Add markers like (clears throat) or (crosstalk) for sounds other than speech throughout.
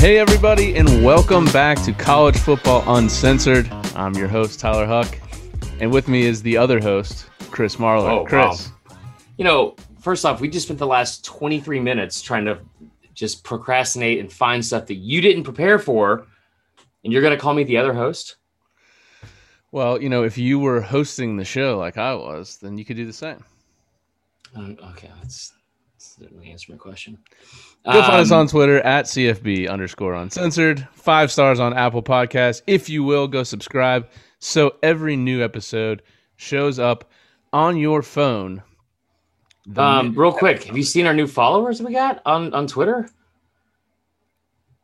Hey, everybody, and welcome back to College Football Uncensored. I'm your host, Tyler Huck, and with me is the other host, Chris Marler. Oh, Chris, wow. You know, first off, we just spent the last 23 minutes trying to just procrastinate and find stuff that you didn't prepare for, and you're going to call me the other host? Well, you know, if you were hosting the show like I was, then you could do the same. Um, okay, that's, that's didn't answer my question. Go find us Um, on Twitter at CFB underscore uncensored. Five stars on Apple Podcasts. If you will, go subscribe so every new episode shows up on your phone. Um, real quick, have you seen our new followers we got on on Twitter?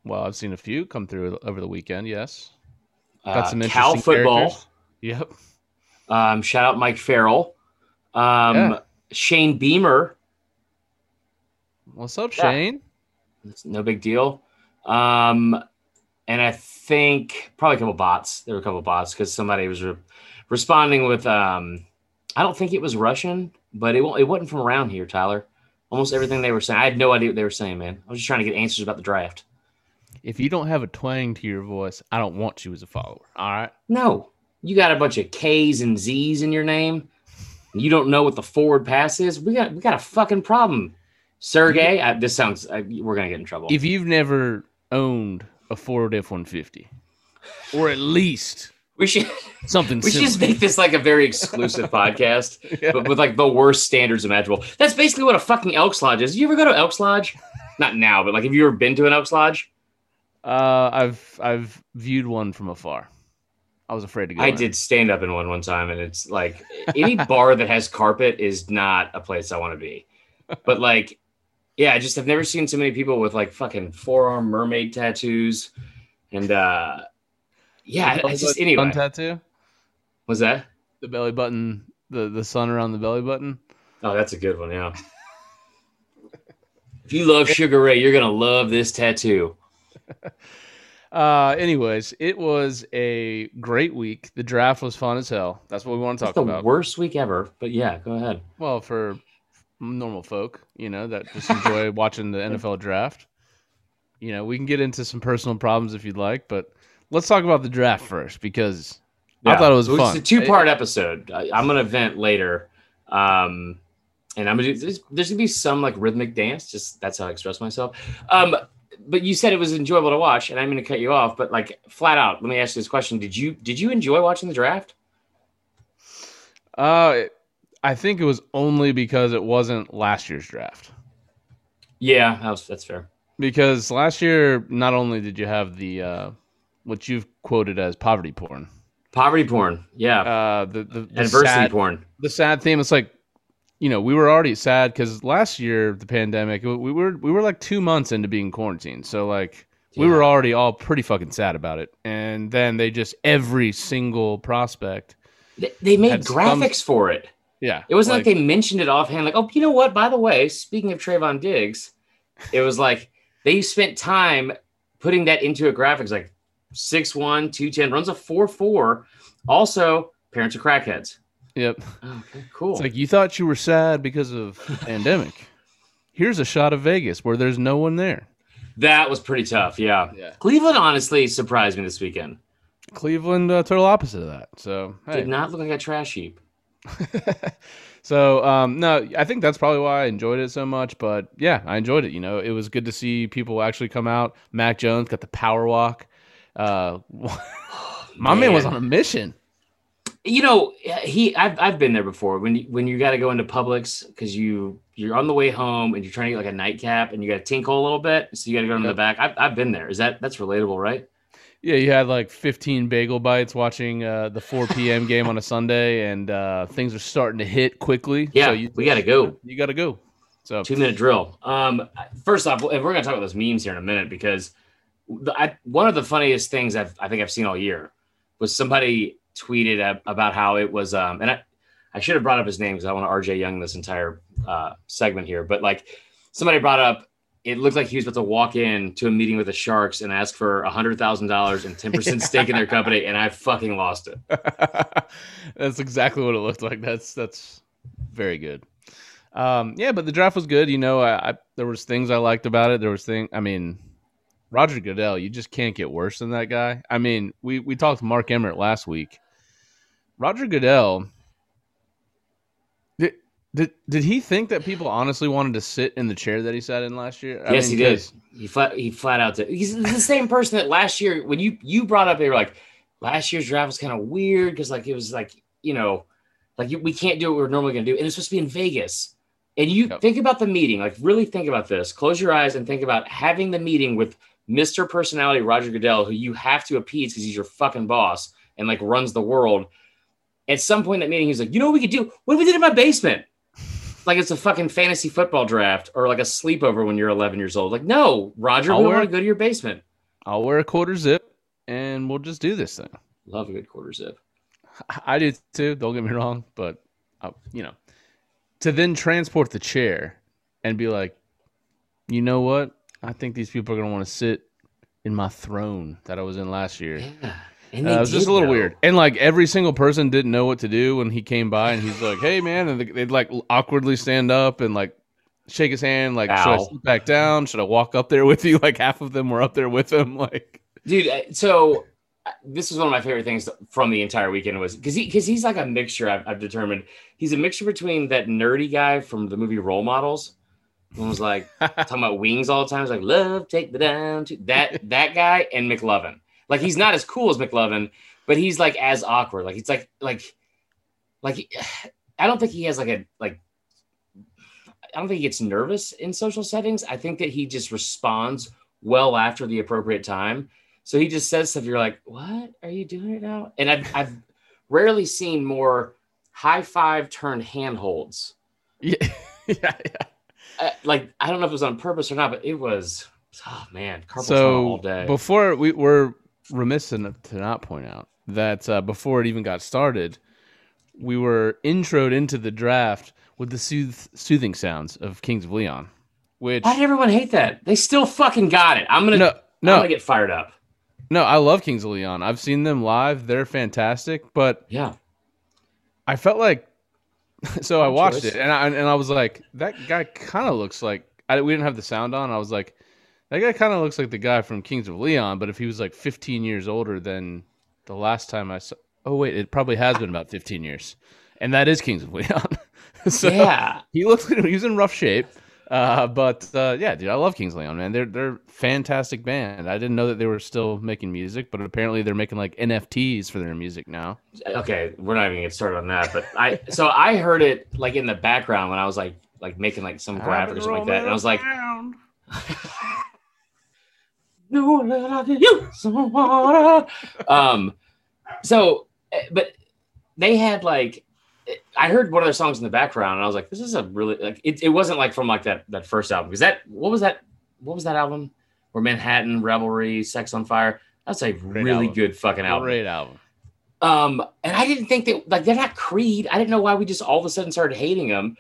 well, I've seen a few come through over the weekend. Yes, got Uh, some Cal interesting football. characters. Yep. Um, shout out Mike Farrell. Um, Yeah. Shane Beamer. What's up, Yeah. Shane? It's no big deal. Um, and I think probably a couple bots. There were a couple bots because somebody was re- responding with, um, I don't think it was Russian, but it, wa- it wasn't from around here, Tyler. Almost everything they were saying, I had no idea what they were saying, man. I was just trying to get answers about the draft. If you don't have a twang to your voice, I don't want you as a follower. All right. No, you got a bunch of K's and Z's in your name. You don't know what the forward pass is. We got we got a fucking problem, Sergey. I, this sounds I, we're gonna get in trouble. If you've never owned a Ford F one fifty, or at least (laughs) we should something we should just make this like a very exclusive (laughs) podcast, but with like the worst standards imaginable. That's basically what a fucking Elks Lodge is. You ever go to Elks Lodge? Not now, but like have you ever been to an Elks Lodge? Uh, I've I've viewed one from afar. I was afraid to go. I in. did stand up in one one time, and it's like any bar that has carpet is not a place I want to be. But like, yeah, I just have never seen so many people with like fucking forearm mermaid tattoos, and uh yeah, The it's just belly button anyway. tattoo. Was that? The belly button, the the sun around the belly button. Oh, that's a good one. Yeah. if you love Sugar Ray, you're gonna love this tattoo. (laughs) Uh, anyways, it was a great week. The draft was fun as hell. That's what we want to talk That's the about. worst week ever. But yeah, go ahead. Well, for normal folk, you know, that just enjoy (laughs) watching the NFL draft. You know, we can get into some personal problems if you'd like, but let's talk about the draft first because I thought it was fun. It's a two part episode. I, I'm gonna vent later. Um, and I'm gonna do there's, there's gonna be some like rhythmic dance. Just that's how I express myself. Um, but you said it was enjoyable to watch, and I'm gonna cut you off. But like flat out, let me ask you this question: Did you did you enjoy watching the draft? Uh, I think it was only because it wasn't last year's draft. Yeah, that was, that's fair. Because last year, not only did you have the uh, what you've quoted as poverty porn, Poverty porn, yeah, uh, the the, the adversity sad, porn. the sad theme. It's like, you know, we were already sad because last year the pandemic, we were we were like two months into being quarantined, so like we were already all pretty fucking sad about it, and then they just every single prospect, They, they made some- graphics for it. yeah, It wasn't like, they mentioned it offhand, like, oh, you know what? By the way, speaking of Trevon Diggs, it was like they spent time putting that into a graphics like 6'1, 210, runs a four four. Also, parents are crackheads. Yep. Okay, cool. It's like you thought you were sad because of the (laughs) pandemic. Here's a shot of Vegas where there's no one there. that was pretty tough. Yeah. Yeah. Cleveland honestly surprised me this weekend. Cleveland, uh, total opposite of that. So hey. Did not look like a trash heap. (laughs) so um, no, I think that's probably why I enjoyed it so much. But yeah, I enjoyed it. You know, it was good to see people actually come out. Mac Jones got the power walk. Uh, (laughs) my man. was on a mission. You know he I've, I've been there before when you when you got to go into Publix because you you're on the way home and you're trying to get like a nightcap and you got to tinkle a little bit so you got to go into Yep. the back I've, I've been there is that that's relatable right Yeah, you had like 15 bagel bites watching uh, the 4 (laughs) p.m. game on a Sunday, and uh, things are starting to hit quickly. Yeah, so you, we gotta go. You got to go. So two minute drill um first off and we're gonna talk about those memes here in a minute because the, I, one of the funniest things I've, I think I've seen all year was somebody tweeted ab- about how it was um and I I should have brought up his name because I want to RJ Young this entire uh, segment here but like somebody brought up it looked like he was about to walk in to a meeting with the Sharks and ask for a hundred thousand dollars and ten percent (laughs) stake in their company, and I fucking lost it. (laughs) that's exactly what it looked like. That's that's very good. Um, yeah, but the draft was good. You know, I, I there was things I liked about it. There was thing. I mean, Roger Goodell, you just can't get worse than that guy. I mean, we we talked to Mark Emmert last week. Roger Goodell did, did did he think that people honestly wanted to sit in the chair that he sat in last year? I yes, mean, he did. He flat he flat out did. He's the same person that last year when you you brought up they were like last year's draft was kind of weird because like it was like you know like we can't do what we're normally going to do and it's supposed to be in Vegas. And you yep. think about the meeting, like really think about this. Close your eyes and think about having the meeting with Mr. Personality Roger Goodell, who you have to appease because he's your fucking boss and like runs the world. At some point in that meeting, he's like, you know what we could do? What if we did in my basement? Like it's a fucking fantasy football draft or like a sleepover when you're 11 years old. Like, no, Roger, I'll we want to go to your basement. I'll wear a quarter zip and we'll just do this thing. Love a good quarter zip. I do too. Don't get me wrong, but uh, you know, to then transport the chair and be like, you know what? I think these people are going to want to sit in my throne that I was in last year. Yeah. And uh, it was just a little weird. And like every single person didn't know what to do when he came by and he's like, hey, man. And they'd like awkwardly stand up and like shake his hand. Like, Ow. should I sit back down? Should I walk up there with you? (laughs) Like half of them were up there with him. (laughs) Like, dude, uh, so uh, this is one of my favorite things from the entire weekend was because he because he's like a mixture. I've, I've, determined he's a mixture between that nerdy guy from the movie Role Models and was like (laughs) talking about wings all the time. He's like, love, take the down to that that guy and McLovin. Like he's not as cool as McLovin, but he's like as awkward. Like he's like like like I don't think he has like a like I don't think he gets nervous in social settings. I think that he just responds well after the appropriate time. So he just says stuff. You're like, what are you doing it now? And I've I've rarely seen more high five turned handholds. Yeah, (laughs) yeah, yeah uh, like I don't know if it was on purpose or not, but it was. Oh man, carpal so all day. Before we were remiss enough to not point out that uh, before it even got started, we were introed into the draft with the sooth- soothing sounds of Kings of Leon. Which why did everyone hate that? They still fucking got it. I'm gonna no, no. I'm gonna get fired up. No, I love Kings of Leon. I've seen them live. They're fantastic. But yeah, I felt like (laughs) so I watched choice. it and I and I was like, that guy kind of looks like I, we didn't have the sound on. I was like, that guy kind of looks like the guy from Kings of Leon, but if he was like 15 years older than the last time I saw, oh wait, it probably has been about 15 years, and that is Kings of (laughs) Leon. so yeah, he looks he was in rough shape. Uh, but uh, yeah, dude, I love Kings of Leon, man. They're they're fantastic band. I didn't know that they were still making music, but apparently they're making like NFTs for their music now. Okay, we're not even gonna get started on that. But I so I heard it like in the background when I was like like making like some graphic or something like that, and I was like. (laughs) you um, so, eh, but they had like I heard one of their songs in the background, and I was like, "This is a really like." It, it wasn't like from like that that first album because that what was that what was that album where Manhattan Revelry Sex on Fire? That's a Great really album. good fucking album. Great album. Um, and I didn't think that like they're not Creed. I didn't know why we just all of a sudden started hating them.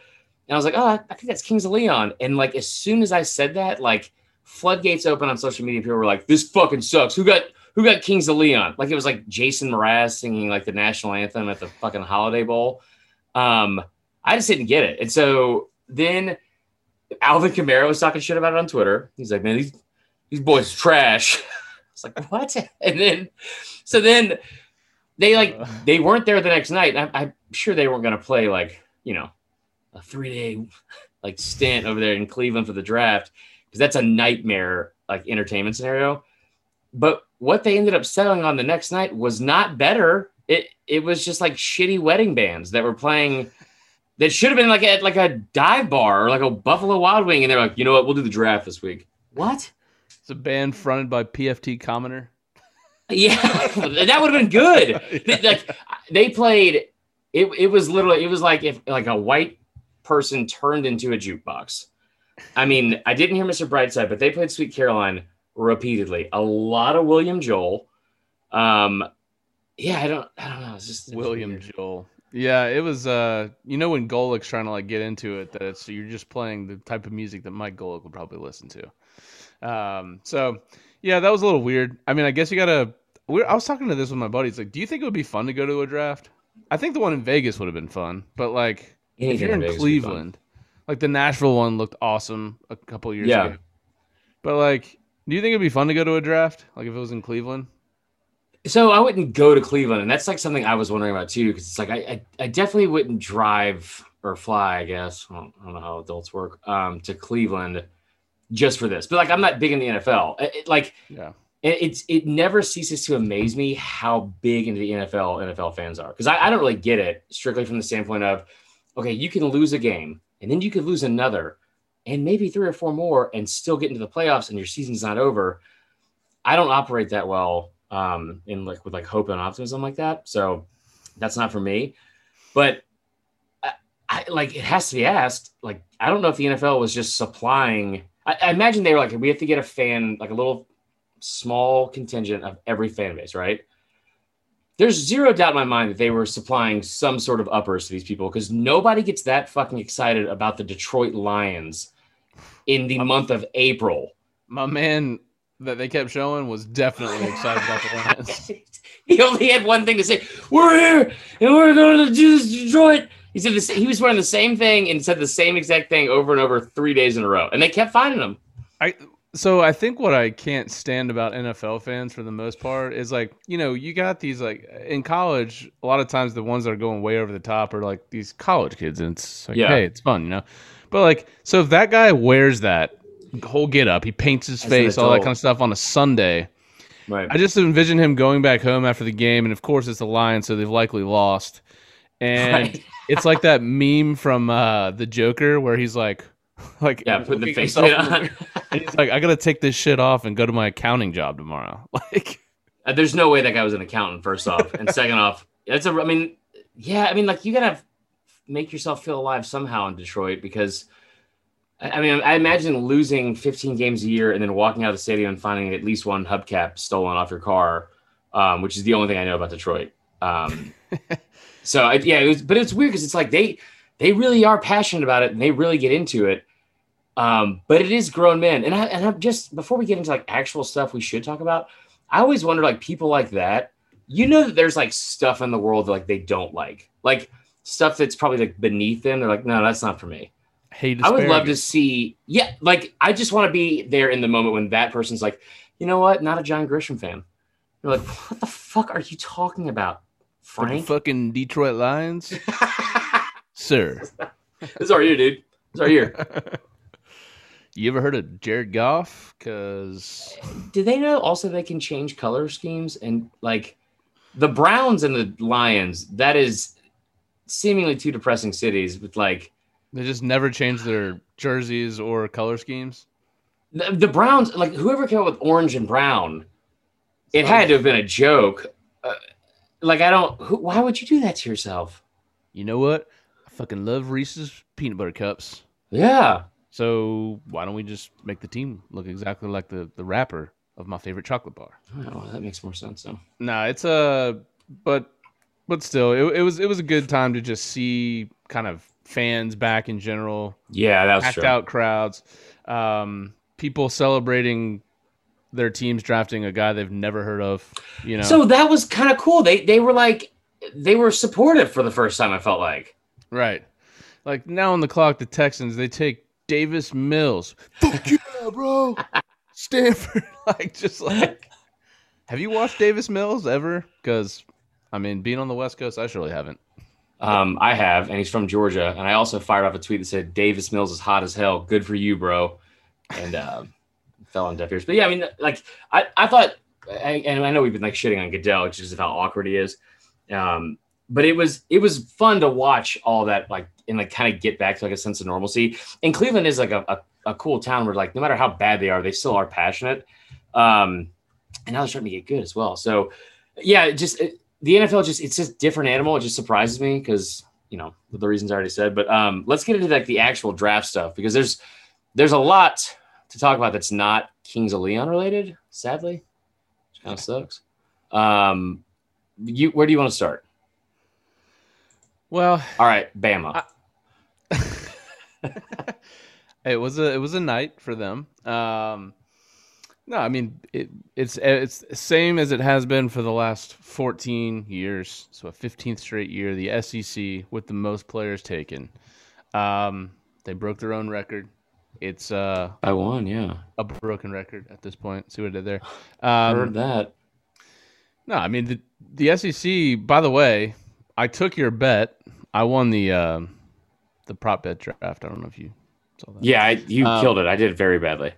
And I was like, oh, I think that's Kings of Leon. And like as soon as I said that, like floodgates open on social media. People were like, "This fucking sucks." Who got who got Kings of Leon? Like it was like Jason Mraz singing like the national anthem at the fucking Holiday Bowl. Um, I just didn't get it. And so then Alvin Kamara was talking shit about it on Twitter. He's like, man, these, these boys trash. (laughs) It's like, what? (laughs) And then, so then they like, (laughs) they weren't there the next night. I'm, I'm sure they weren't going to play like, you know, a three day like stint over there in Cleveland for the draft because that's a nightmare like entertainment scenario. But what they ended up selling on the next night was not better it it was just like shitty wedding bands that were playing that should have been like at like a dive bar or like a Buffalo Wild Wing, and they're like, you know what, we'll do the draft this week. What? It's a band fronted by PFT Commoner. Yeah, (laughs) that would have been good. (laughs) yeah. Like they played. It, it was literally it was like if like a white person turned into a jukebox. I mean, I didn't hear Mr. Brightside, but they played Sweet Caroline repeatedly. A lot of William Joel. Um, yeah, I don't, I don't know. It's just William Joel. Yeah, it was. Uh, you know when Golic's trying to like get into it, that it's you're just playing the type of music that Mike Golic would probably listen to. Um, so yeah, that was a little weird. I mean, I guess you gotta. I was talking to this with my buddies. Like, do you think it would be fun to go to a draft? I think the one in Vegas would have been fun, but like Anything if you're in in Vegas would be fun. Cleveland, like the Nashville one looked awesome a couple years Yeah. ago. But like, do you think it'd be fun to go to a draft? Like if it was in Cleveland? So I wouldn't go to Cleveland, and that's like something I was wondering about too, because it's like I, I, I definitely wouldn't drive or fly, I guess. I don't, I don't know how adults work, um, to Cleveland just for this. But like I'm not big in the NFL. It- it- like Yeah. it, it's it never ceases to amaze me how big into the NFL NFL fans are. Because I, I don't really get it strictly from the standpoint of okay, you can lose a game and then you could lose another and maybe three or four more and still get into the playoffs and your season's not over. I don't operate that well um in like with like hope and optimism like that. So that's not for me. But I, I like it has to be asked. Like I don't know if the NFL was just supplying. I, I imagine they were like, we have to get a fan, like a little small contingent of every fan base, right? There's zero doubt in my mind that they were supplying some sort of uppers to these people because nobody gets that fucking excited about the Detroit Lions in the month of April. My man that they kept showing was definitely excited about the Lions. (laughs) he only had one thing to say: "We're here and we're going to do this, Detroit." He said this, he was wearing the same thing and said the same exact thing over and over three days in a row, and they kept finding him. I so I think what I can't stand about NFL fans for the most part is like you know you got these like in college a lot of times the ones that are going way over the top are like these college kids and it's like Yeah. hey it's fun you know but like so if that guy wears that whole get up he paints his As face all that kind of stuff on a Sunday Right. I just envision him going back home after the game and of course it's the Lions so they've likely lost and Right. it's like that meme from uh the Joker where he's like (laughs) like Yeah, put the face himself paint (laughs) in the on. And he's like, I gotta take this shit off and go to my accounting job tomorrow. (laughs) Like, Uh, There's no way that guy was an accountant. First off, and second off, it's a. I mean, yeah. I mean, like you gotta make yourself feel alive somehow in Detroit because. I I mean, I imagine losing 15 games a year and then walking out of the stadium and finding at least one hubcap stolen off your car, um, which is the only thing I know about Detroit. Um, so I, yeah, it was, but it's weird because it's like they they really are passionate about it and they really get into it. Um, but it is grown men, and I and I'm just before we get into like actual stuff we should talk about. I always wonder like people like that. You know that there's like stuff in the world that like they don't like, like stuff that's probably like beneath them. They're like, no, that's not for me. hate I would love to see, yeah, like I just want to be there in the moment when that person's like, you know what, not a John Grisham fan. You're like, what the fuck are you talking about, Frank? fucking Detroit Lions, (laughs) sir. this are you, dude. This are you. You ever heard of Jared Goff? Cause Do they know also they can change color schemes and like the Browns and the Lions? That is seemingly two depressing cities with like they just never change their jerseys or color schemes. the, the Browns. Like whoever came up with orange and brown, it had to have been a joke. Uh, like I don't. Who, why would you do that to yourself? You know what? I fucking love Reese's peanut butter cups. Yeah. So why don't we just make the team look exactly like the the wrapper of my favorite chocolate bar? Oh, that makes more sense. though. No, it's a but but still, it, it was it was a good time to just see kind of fans back in general, Yeah, that was packed true. out crowds, um, people celebrating their teams drafting a guy they've never heard of. You know, So that was kind of cool. They they were like they were supportive for the first time. I felt like. right? Like now on the clock, the Texans they take Davis Mills. Fuck yeah, bro. (laughs) Stanford, like just like. Have you watched Davis Mills ever? Because I mean, being on the West Coast, I surely haven't. Um, I have, and he's from Georgia. And I also fired off a tweet that said Davis Mills is hot as hell. Good for you, bro. And um, (laughs) fell on deaf ears. But yeah, I mean, like I, I thought, I, and I know we've been like shitting on Goodell just of how awkward he is. Um, but it was it was fun to watch all that like and like kind of get back to like a sense of normalcy. And Cleveland is like a, a, a cool town where like no matter how bad they are, they still are passionate. Um, and now they're starting to get good as well. So yeah, just it, the NFL just it's just different animal. It just surprises me because you know the reasons I already said. But um, let's get into like the actual draft stuff because there's there's a lot to talk about that's not Kings of Leon related. Sadly, which kind of sucks. Um, you where do you want to start? Well, all right, Bama. I, (laughs) it was a it was a night for them. Um, no, I mean it, it's it's same as it has been for the last 14 years. So a 15th straight year, the SEC with the most players taken. Um, they broke their own record. It's uh I won, yeah. A broken record at this point. See what I did there. (sighs) Um, Heard that. No, I mean the the SEC. By the way, I took your bet. I won the uh, the prop bet draft. I don't know if you saw that. Yeah, I, you um, killed it. I did very badly.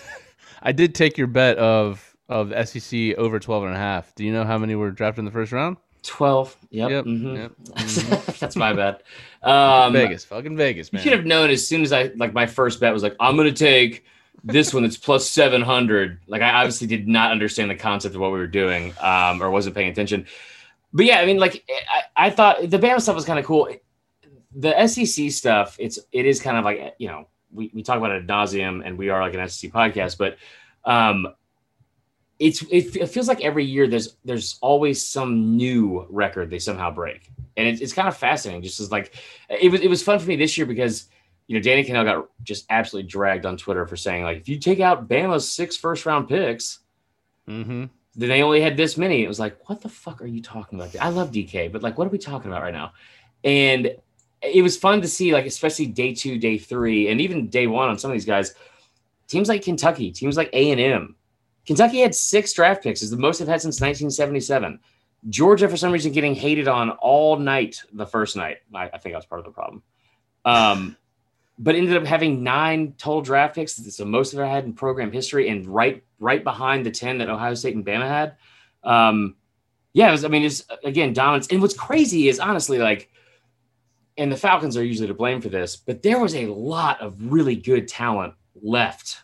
(laughs) I did take your bet of of SEC over 12 and a half. Do you know how many were drafted in the first round? 12. Yep. Yep. Mm-hmm. yep. Mm-hmm. (laughs) That's my bad. Um, Vegas, fucking Vegas, man. You should have known as soon as I like my first bet was like, I'm gonna take this one that's plus 700. Like I obviously did not understand the concept of what we were doing, um, or wasn't paying attention. But yeah, I mean, like I, I thought the Bama stuff was kind of cool. The SEC stuff, it's it is kind of like you know we, we talk about it ad nauseum, and we are like an SEC podcast, but um, it's it, it, feels like every year there's there's always some new record they somehow break, and it, it's kind of fascinating. Just as like it was it was fun for me this year because you know Danny Kanell got just absolutely dragged on Twitter for saying like if you take out Bama's six first round picks, mm-hmm. Then they only had this many. It was like what the fuck are you talking about? I love DK, but like what are we talking about right now? And it was fun to see like especially day two, day three, and even day one on some of these guys. Teams like Kentucky, teams like A and M Kentucky had six draft picks, is the most they've had since 1977. Georgia, for some reason, getting hated on all night the first night. I, I think I was part of the problem. Um, but ended up having nine total draft picks. It's the most they've ever had in program history, and right right behind the 10 that Ohio State and Bama had. Um, yeah, it was, I mean, it's again dominance. And what's crazy is honestly like, and the Falcons are usually to blame for this, but there was a lot of really good talent left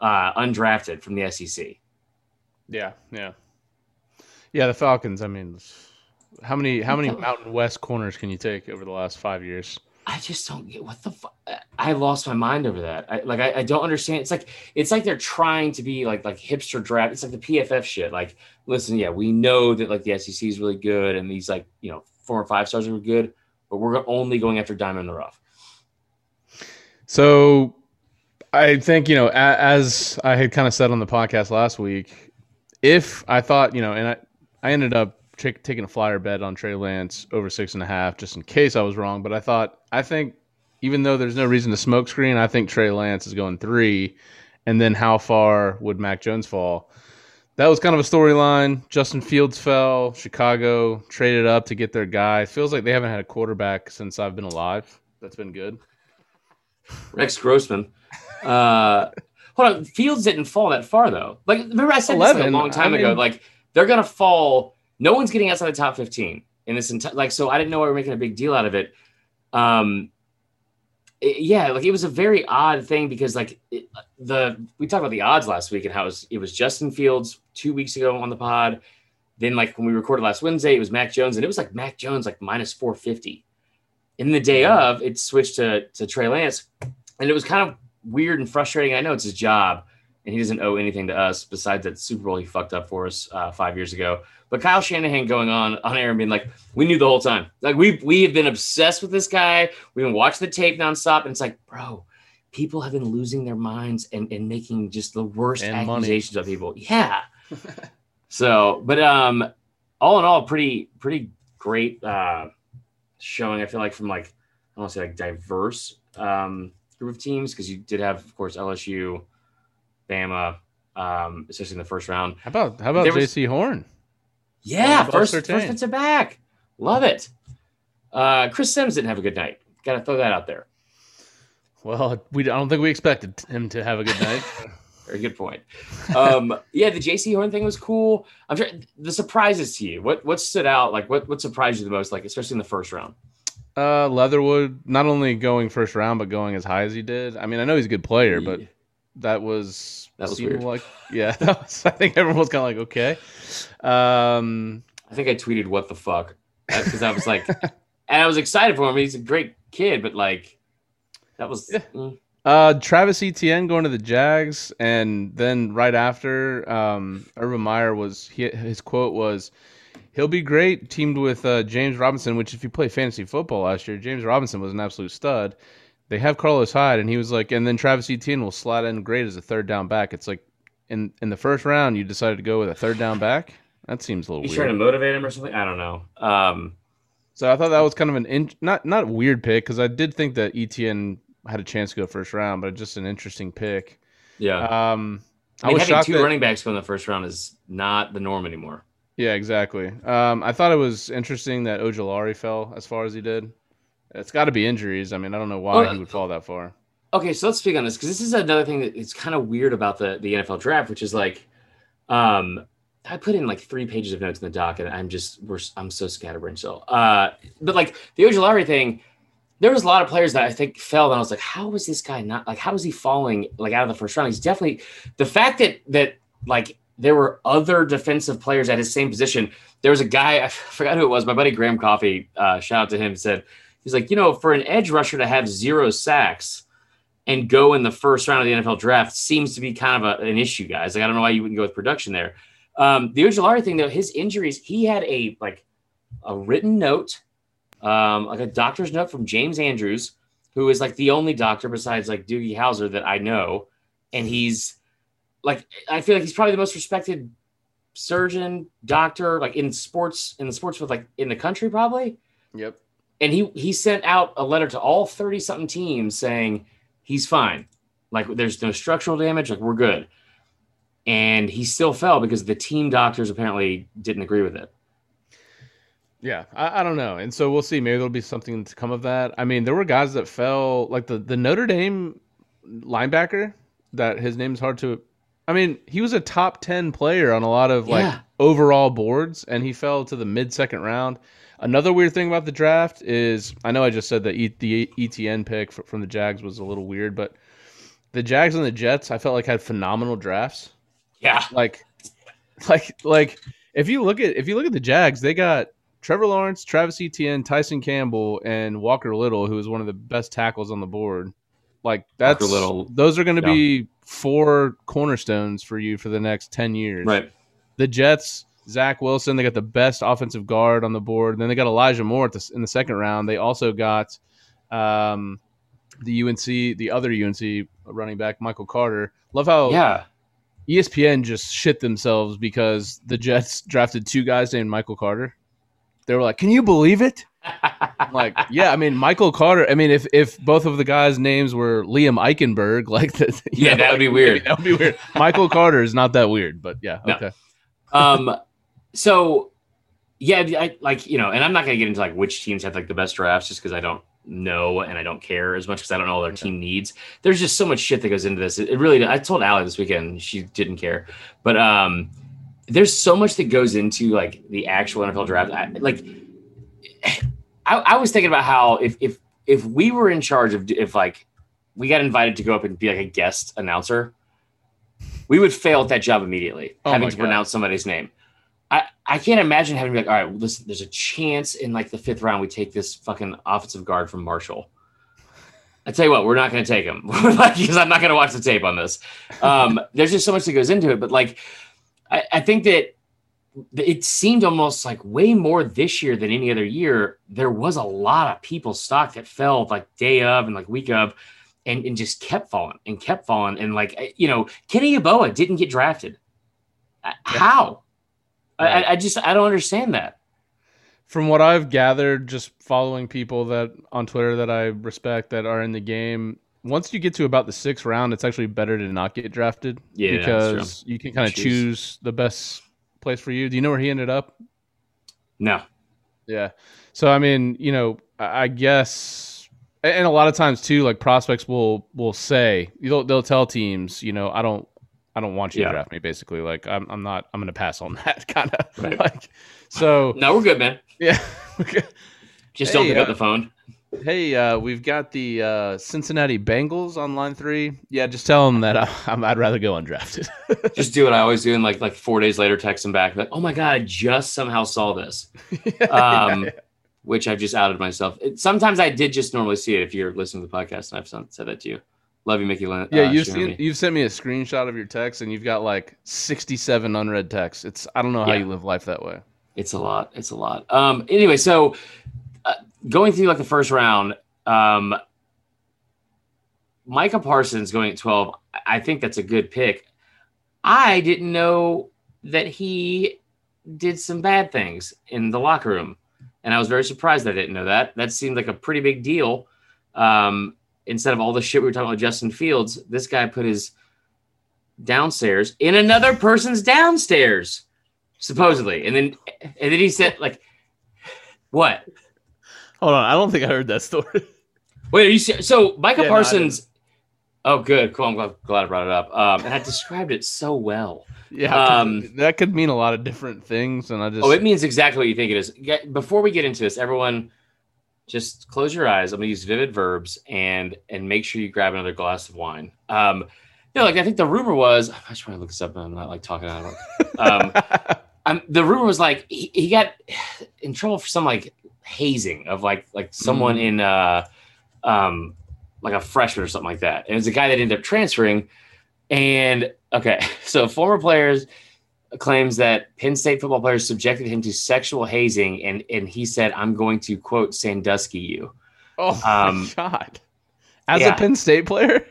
uh, undrafted from the SEC. Yeah, yeah, yeah. The Falcons. I mean, how many how many (laughs) Mountain West corners can you take over the last five years? I just don't get what the fuck. Uh, I lost my mind over that. I, like I, I, don't understand. It's like it's like they're trying to be like like hipster draft. It's like the PFF shit. Like, listen, yeah, we know that like the SEC is really good, and these like you know four or five stars are good, but we're only going after diamond in the rough. So, I think you know, as I had kind of said on the podcast last week, if I thought, you know, and I, I ended up t- taking a flyer bet on Trey Lance over six and a half just in case I was wrong. But I thought, I think even though there's no reason to smoke screen, I think Trey Lance is going three. And then how far would Mac Jones fall? That was kind of a storyline. Justin Fields fell. Chicago traded up to get their guy. Feels like they haven't had a quarterback since I've been alive. That's been good. Rex Grossman. Uh, Hold on, Fields didn't fall that far though. Like remember I said 11, this like a long time I mean, ago. Like they're gonna fall. No one's getting outside the top fifteen in this entire. Like so, I didn't know we were making a big deal out of it. Um, it, yeah, like it was a very odd thing because like it, the we talked about the odds last week and how it was, it was Justin Fields two weeks ago on the pod. Then like when we recorded last Wednesday, it was Mac Jones and it was like Mac Jones like minus four fifty. In the day of, it switched to to Trey Lance, and it was kind of weird and frustrating. I know it's his job and he doesn't owe anything to us besides that Super Bowl he fucked up for us uh, five years ago. But Kyle Shanahan going on on air and being like, "We knew the whole time. Like we we have been obsessed with this guy. We've been watching the tape nonstop, and it's like, bro, people have been losing their minds and, and making just the worst and accusations money. of people. Yeah. (laughs) so, but um, all in all, pretty pretty great uh, showing. I feel like from like I want to say like diverse um group of teams because you did have, of course, LSU, Bama, um, especially in the first round. How about how about Jaycee Horn? Yeah, first first defensive back. Love it. Uh, Chris Sims didn't have a good night. Got to throw that out there. Well, we I don't think we expected him to have a good night. (laughs) Very good point. Um, yeah, the Jaycee Horn thing was cool. I'm sure the surprises to you. What what stood out? Like what what surprised you the most? Like especially in the first round. Uh, Leatherwood not only going first round but going as high as he did. I mean, I know he's a good player, but that was that was weird. Like, yeah, (laughs) that was, I think everyone was kind of like, okay. Um, I think I tweeted what the fuck because I was like, (laughs) and I was excited for him. He's a great kid, but like, that was. Yeah. Mm. Uh, Travis Etienne going to the Jags, and then right after, um, Urban Meyer was he, his quote was, he'll be great teamed with uh, James Robinson. Which, if you play fantasy football last year, James Robinson was an absolute stud. They have Carlos Hyde, and he was like, and then Travis Etienne will slot in great as a third down back. It's like in in the first round, you decided to go with a third down back. That seems a little He's weird. trying to motivate him or something. I don't know. Um, So I thought that was kind of an in, not not a weird pick because I did think that Etienne had a chance to go first round, but just an interesting pick. yeah. Um, I mean, was having shocked two that- running backs go in the first round is not the norm anymore. Yeah, exactly. Um, I thought it was interesting that Ojulari fell as far as he did. It's got to be injuries. I mean, I don't know why Well, he would fall that far. Okay, so let's speak on this because this is another thing that is kind of weird about the the NFL draft, which is like, um, I put in like three pages of notes in the doc, and I'm just we're I'm so scatterbrained still. Uh, but like the Ojulari thing, there was a lot of players that I think fell, and I was like, how was this guy not like? How was he falling like out of the first round? He's definitely the fact that that like there were other defensive players at his same position. There was a guy (laughs) I forgot who it was. My buddy Graham Coffee, uh, shout out to him, said he's like, you know, for an edge rusher to have zero sacks and go in the first round of the NFL draft seems to be kind of a, an issue, guys. Like I don't know why you wouldn't go with production there. Um, the Ojulari thing, though, his injuries, he had a like a written note, um, like a doctor's note from James Andrews, who is like the only doctor besides like Doogie Howser that I know, and he's like I feel like he's probably the most respected surgeon, doctor, like in sports in the sports with like in the country probably Yep. And he he sent out a letter to all 30 something teams saying he's fine like there's no structural damage like we're good and he still fell because the team doctors apparently didn't agree with it Yeah, I, I don't know, and so we'll see. Maybe there'll be something to come of that. I mean, there were guys that fell, like the the Notre Dame linebacker. That his name's hard to. I mean, he was a top ten player on a lot of like Yeah. overall boards, and he fell to the mid second round. Another weird thing about the draft is, I know I just said that e, the Etienne pick from the Jags was a little weird, but the Jags and the Jets, I felt like had phenomenal drafts yeah like like like if you look at if you look at the Jags, they got Trevor Lawrence, Travis Etienne, Tyson Campbell, and Walker Little, who is one of the best tackles on the board. Like that's Little, those are going to yeah. be four cornerstones for you for the next ten years. right The Jets, Zach Wilson, they got the best offensive guard on the board. And then they got Elijah Moore at the, in the second round. They also got um, the UNC, the other UNC running back, Michael Carter. Love how yeah ESPN just shit themselves because the Jets (laughs) drafted two guys named Michael Carter. They were like, "Can you believe it?" I'm like, (laughs) yeah, I mean, Michael Carter. I mean, if if both of the guys' names were Liam Eichenberg, (laughs) like, the, Yeah, know, that would like, be weird. That would be weird. Michael Carter is not that weird, but yeah, No. okay. um so yeah I, like you know and i'm not going to get into like which teams have like the best drafts just because i don't know and i don't care as much because i don't know what their team needs. There's just so much shit that goes into this. It, it really i told Allie this weekend she didn't care. But um there's so much that goes into like the actual nfl draft. I, like I, I was thinking about how if if if we were in charge of if like we got invited to go up and be like a guest announcer we would fail at that job immediately, Oh having to God. pronounce somebody's name. I, I can't imagine having to be like, all right, well, listen, there's a chance in like the fifth round we take this fucking offensive guard from Marshall. I tell you what, we're not going to take him (laughs) because I'm not going to watch the tape on this. Um, (laughs) there's just so much that goes into it, but like, I, I think that it seemed almost like way more this year than any other year. There was a lot of people stock that fell like day of and like week of, and, and just kept falling and kept falling. And like you know, Kenny Yeboah didn't get drafted. Uh, How? Right. I, I just I don't understand that. From what I've gathered, just following people that on Twitter that I respect that are in the game, once you get to about the sixth round, it's actually better to not get drafted Yeah, because you can kind of Choose. the best place for you. Do you know where he ended up? No. Yeah. So I mean, you know, I guess, and and a lot of times too, like prospects will will say they'll they'll tell teams, you know, I don't I don't want you Yeah. to draft me. Basically, like I'm I'm not I'm going to pass on (laughs) that kind of Right. like. So No, we're good, man. yeah. (laughs) Just Hey, don't pick uh, up the phone. hey, uh, we've got the uh, Cincinnati Bengals on line three. Yeah, just tell them that I, I'm, I'd rather go undrafted. (laughs) Just do what I always do, and like like four days later, text them back like, "Oh my god, I just somehow saw this," um, which I've just outed myself. It, sometimes I did just normally see it. If you're listening to the podcast, and I've said that to you. Love you, Mickey. Lin- Yeah, uh, you've seen, you've sent me a screenshot of your text, and you've got like 67 unread texts. It's I don't know how Yeah. you live life that way. It's a lot. It's a lot. Um. Anyway, so uh, going through like the first round, um, Micah Parsons going at twelve. I think that's a good pick. I didn't know that he did some bad things in the locker room, and I was very surprised I didn't know that. That seemed like a pretty big deal. Um, instead of all the shit we were talking about Justin Fields, this guy put his downstairs in another person's downstairs, supposedly. And then and then he said, like, what? Hold on, I don't think I heard that story. (laughs) Wait, are you so Micah yeah, Parsons? No, oh, good, cool. I'm glad, glad I brought it up. Um, and I described it so well. Yeah, um, that could mean a lot of different things, and I just oh, it means exactly what you think it is. Before we get into this, everyone, just close your eyes. I'm gonna use vivid verbs and and make sure you grab another glass of wine. Um, no, like I think the rumor was I just want to look this up. I'm not like talking out of um, (laughs) I'm, the rumor was like he, he got in trouble for some like hazing of like like someone mm. in uh um like a freshman or something like that. And it was a guy that ended up transferring. And okay, (laughs) so former players claims that Penn State football players subjected him to sexual hazing, and and he said, "I'm going to quote Sandusky you." Oh um, my god! As yeah. a Penn State player,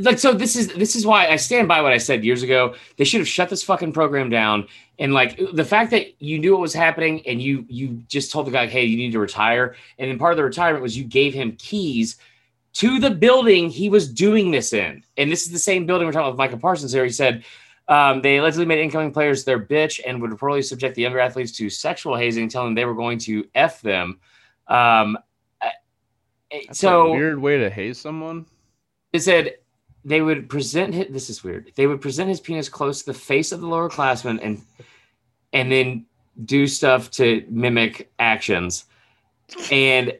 like so, this is this is why I stand by what I said years ago. They should have shut this fucking program down. And like the fact that you knew what was happening, and you you just told the guy, "Hey, you need to retire," and then part of the retirement was you gave him keys to the building he was doing this in. And this is the same building we're talking about with Michael Parsons here. He said um, they allegedly made incoming players their bitch and would reportedly subject the younger athletes to sexual hazing, telling them they were going to F them. Um, That's so weird way to haze someone. It said they would present his, this is weird. They would present his penis close to the face of the lower classman and and then do stuff to mimic actions. And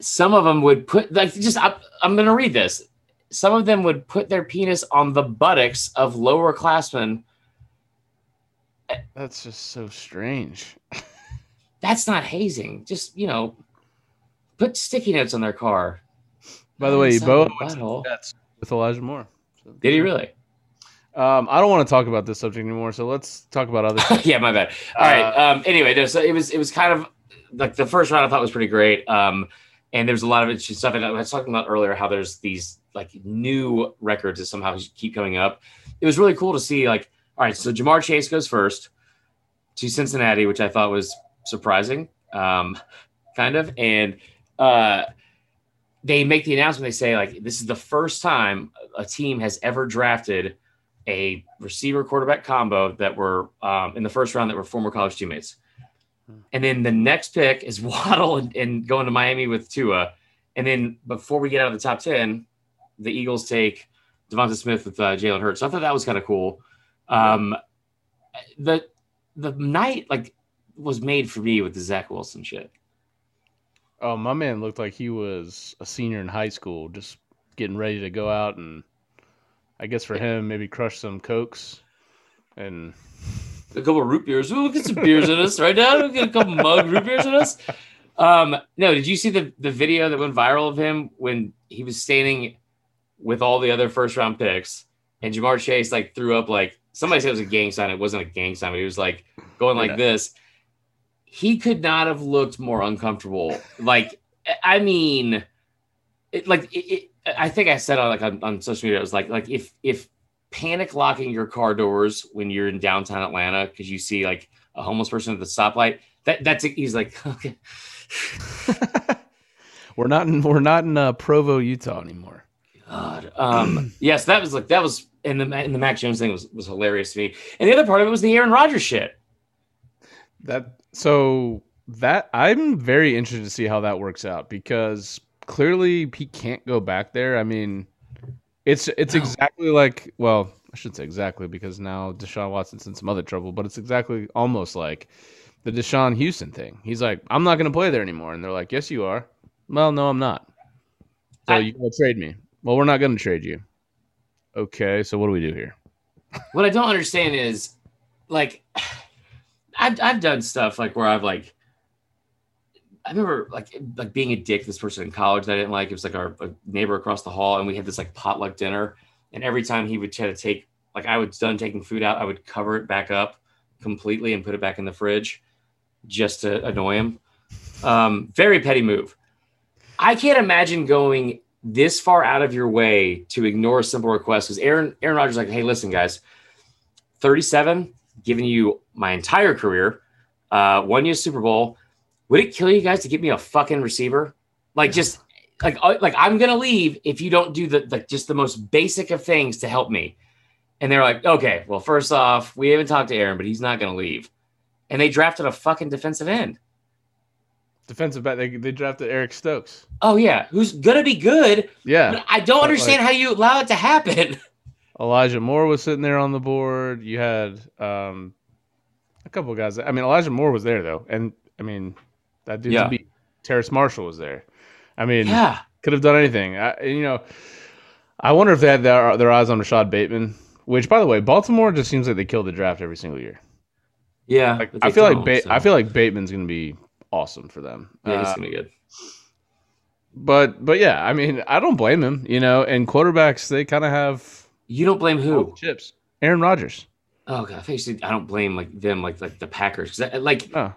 some of them would put like just I, I'm going to read this some of them would put their penis on the buttocks of lower classmen. That's just so strange. (laughs) That's not hazing. Just, you know, put sticky notes on their car. By the way, Bo with Elijah Moore. So, Did he really? Um, I don't want to talk about this subject anymore, so let's talk about other. (laughs) yeah, my bad. All uh, right. Um, anyway, no, so it was it was kind of like the first round I thought was pretty great. Um, and there's a lot of interesting stuff. And I was talking about earlier how there's these like new records that somehow keep coming up. It was really cool to see like, all right, so Ja'Marr Chase goes first to Cincinnati, which I thought was surprising, um, kind of. And uh, they make the announcement. They say like, this is the first time a team has ever drafted a receiver quarterback combo that were um, in the first round that were former college teammates. And then the next pick is (laughs) Waddle and, and going to Miami with Tua. And then before we get out of the top 10, the Eagles take Devonta Smith with uh, Jalen Hurts. So I thought that was kind of cool. Um, the the night like was made for me with the Zach Wilson shit. Oh, my man looked like he was a senior in high school, just getting ready to go out and I guess for him maybe crush some cokes and a couple root beers. We'll get some beers in us right now. We'll get a couple mug root beers in us. Um, no, did you see the the video that went viral of him when he was standing with all the other first round picks and Ja'Marr Chase like threw up like somebody said it was a gang sign. It wasn't a gang sign, but he was like going like yeah. this. He could not have looked more uncomfortable. Like, I mean, it, like it, it, I think I said on like on, on social media, it was like like if if panic locking your car doors when you're in downtown Atlanta because you see like a homeless person at the stoplight. That that's he's like (laughs) okay. (laughs) we're not in we're not in uh, Provo, Utah anymore. God, um, (clears throat) yes, that was like that was and the and the Mac Jones thing was was hilarious to me. And the other part of it was the Aaron Rodgers shit. That so that I'm very interested to see how that works out because clearly he can't go back there. I mean, it's it's no. exactly like well, I shouldn't say exactly because now Deshaun Watson's in some other trouble, but it's exactly almost like the Deshaun Houston thing. He's like, I'm not going to play there anymore, and they're like, Yes, you are. Well, no, I'm not. So I, you will trade me. Well, we're not going to trade you. Okay, so what do we do here? What I don't understand is, like, I've I've done stuff like where I've like I remember like like being a dick this person in college that I didn't like. It was like our neighbor across the hall, and we had this like potluck dinner. And every time he would try to take like I was done taking food out, I would cover it back up completely and put it back in the fridge. just to annoy him. Um, very petty move. I can't imagine going this far out of your way to ignore a simple request because Aaron Aaron Rodgers like, hey, listen, guys, 37, giving you my entire career, uh, one year Super Bowl. Would it kill you guys to give me a fucking receiver? Like just like uh, like I'm gonna leave if you don't do the like just the most basic of things to help me. And they're like, okay, well, first off, we haven't talked to Aaron, but he's not gonna leave. And they drafted a fucking defensive end. Defensive back. They, they drafted Eric Stokes. Oh yeah, who's gonna be good? Yeah. But I don't understand like- how you allow it to happen. (laughs) Elijah Moore was sitting there on the board. You had um, a couple guys. I mean, Elijah Moore was there though, and I mean, that dude's Yeah. beat. Terrace Marshall was there. I mean, yeah, could have done anything. I, you know, I wonder if they had their, their eyes on Rashod Bateman. Which, by the way, Baltimore just seems like they kill the draft every single year. yeah. Like, I feel like ba- so- I feel like Bateman's going to be awesome for them. yeah, he's Uh, gonna be good. but but yeah, I mean, I don't blame him. You know, and quarterbacks they kind of have You don't blame who? chips. Aaron Rodgers. Oh god, I said I don't blame like them, like like the Packers, because like Oh,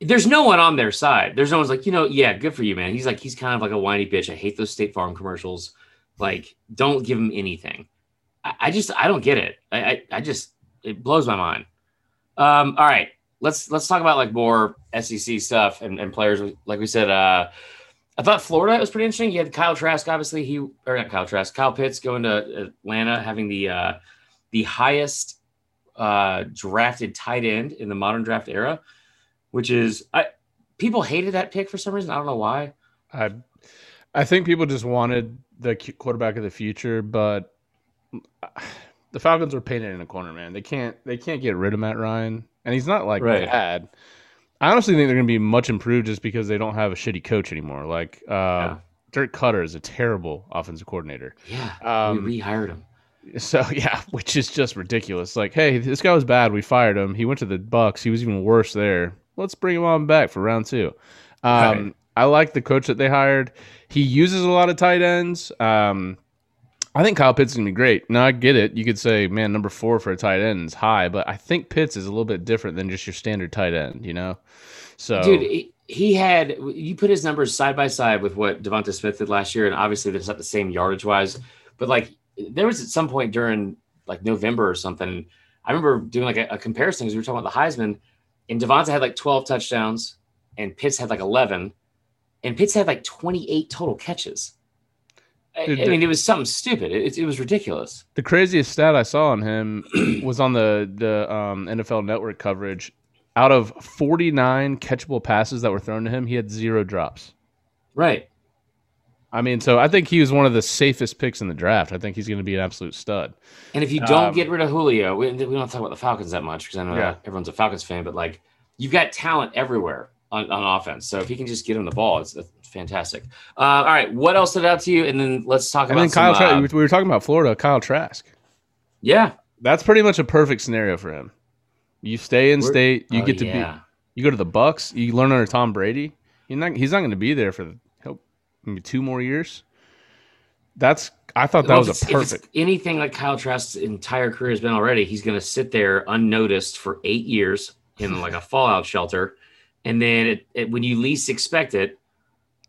there's no one on their side. There's no one's like, you know, yeah, good for you, man. He's like, he's kind of like a whiny bitch. I hate those State Farm commercials. Like, don't give him anything. I, I just, I don't get it. I, I, I just, it blows my mind. Um, all right, let's let's talk about like more SEC stuff and, and players. Like we said, uh, I thought Florida was pretty interesting. You had Kyle Trask, obviously he or not Kyle Trask, Kyle Pitts going to Atlanta, having the uh, the highest uh, drafted tight end in the modern draft era, which is I people hated that pick for some reason. I don't know why. I I think people just wanted the quarterback of the future, but the Falcons are painted in a corner, man. They can't they can't get rid of Matt Ryan, and he's not like Right. bad. I honestly think they're going to be much improved just because they don't have a shitty coach anymore. Like uh, Yeah. Dirk Koetter is a terrible offensive coordinator. Yeah, Um, we rehired him. So (laughs) yeah, which is just ridiculous. Like, hey, this guy was bad. We fired him. He went to the Bucks. He was even worse there. Let's bring him on back for round two. Um, Right. I like the coach that they hired. He uses a lot of tight ends. Um, I think Kyle Pitts is gonna be great. Now I get it. You could say, man, number four for a tight end is high, but I think Pitts is a little bit different than just your standard tight end. You know, so Dude, he, had you put his numbers side by side with what Devonta Smith did last year, and obviously there's not the same yardage wise, but like there was at some point during like November or something. I remember doing like a, a comparison because we were talking about the Heisman, and Devonta had like 12 touchdowns, and Pitts had like 11, and Pitts had like 28 total catches. I, Dude, I mean, it was something stupid. It, it was ridiculous. The craziest stat I saw on him (clears throat) was on the the um, NFL Network coverage. Out of 49 catchable passes that were thrown to him, he had zero drops. Right. I mean, so I think he was one of the safest picks in the draft. I think he's going to be an absolute stud. And if you don't Um, get rid of Julio, we, we don't talk about the Falcons that much because I know Yeah. everyone's a Falcons fan, but like you've got talent everywhere on, on offense. So if he can just get him the ball, it's, it's fantastic. Uh, all right, what else stood out to you? And then let's talk And about then Kyle, some, Tra- uh, we were talking about Florida, Kyle Trask. yeah, That's pretty much a perfect scenario for him. You stay in We're- state, you Oh, get to yeah. be, you go to the Bucks, you learn under Tom Brady. He's not, he's not going to be there for maybe two more years. That's I thought that Well, was a it's- if it's perfect. anything like Kyle Trask's entire career has been already. He's going to sit there unnoticed for eight years in like a fallout shelter, and then it, it, when you least expect it,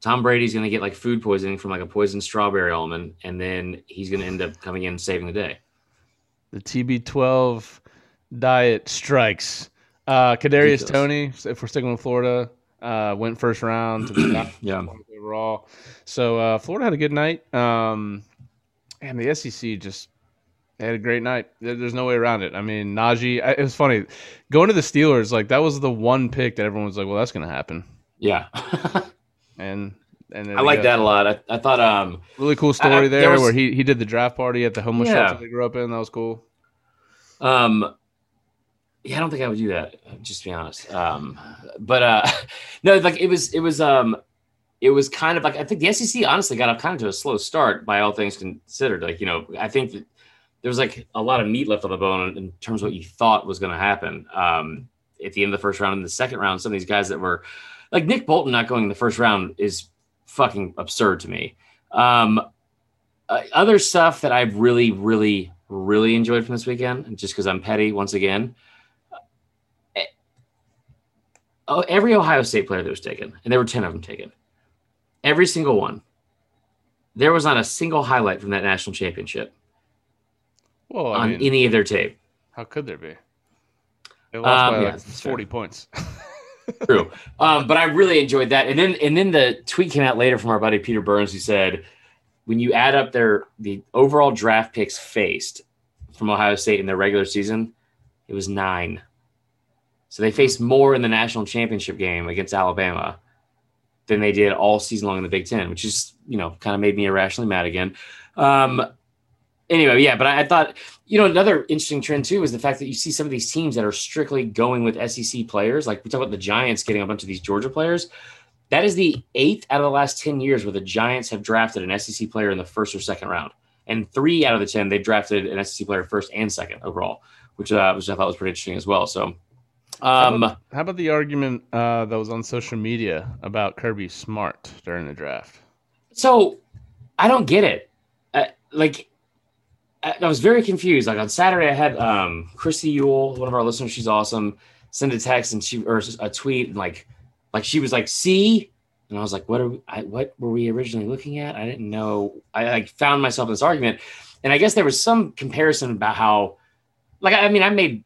Tom Brady's going to get like food poisoning from like a poisoned strawberry almond, and then he's going to end up coming in and saving the day. The TB12 diet strikes. Uh, Kadarius Toney, if we're sticking with Florida, uh, went first round (clears throat) to the Yeah. overall. So uh, Florida had a good night. Um, and the SEC just they had a great night. There's no way around it. I mean, Najee. It was funny going to the Steelers. Like that was the one pick that everyone was like, "Well, that's going to happen." Yeah. (laughs) And and I like that a lot. I, I thought, um, Really cool story I- there, there was- where he he did the draft party at the homeless Yeah. shelter they grew up in. That was cool. um, yeah, I don't think I would do that. Just to be honest. Um, but uh, (laughs) no, like it was, it was, um, it was kind of like I think the SEC honestly got up kind of to a slow start by all things considered. Like you know, I think that there was like a lot of meat left on the bone in terms of what you thought was going to happen um, at the end of the first round. In the second round, some of these guys that were like Nick Bolton not going in the first round is fucking absurd to me. Um, uh, other stuff that I've really, really, really enjoyed from this weekend, just because I'm petty once again. eh, oh, every Ohio State player that was taken, and there were 10 of them taken, every single one, there was not a single highlight from that national championship Well, I on mean, any of their tape. how could there be? They lost Um, by yeah, like that's fair. 40 points. (laughs) True. Um, but I really enjoyed that. And then and then the tweet came out later from our buddy Peter Burns who said when you add up their the overall draft picks faced from Ohio State in their regular season, it was nine. So they faced more in the national championship game against Alabama than they did all season long in the Big Ten, which is, you know, kind of made me irrationally mad again. Um, anyway, yeah, but I, I thought, you know, another interesting trend too is the fact that you see some of these teams that are strictly going with SEC players. Like we talk about the Giants getting a bunch of these Georgia players. That is the eighth out of the last 10 years where the Giants have drafted an SEC player in the first or second round. And three out of the 10, they've drafted an SEC player first and second overall, which, uh, which I thought was pretty interesting as well. So, How um, about, how about the argument uh, that was on social media about Kirby Smart during the draft? So I don't get it. Uh, like I, was very confused. Like on Saturday, I had um, Chrissy Ewell, one of our listeners. She's awesome. Send a text and she or a tweet and like like she was like, "See," and I was like, "What are we, I, what were we originally looking at?" I didn't know. I found myself in this argument, and I guess there was some comparison about how, like, I mean, I made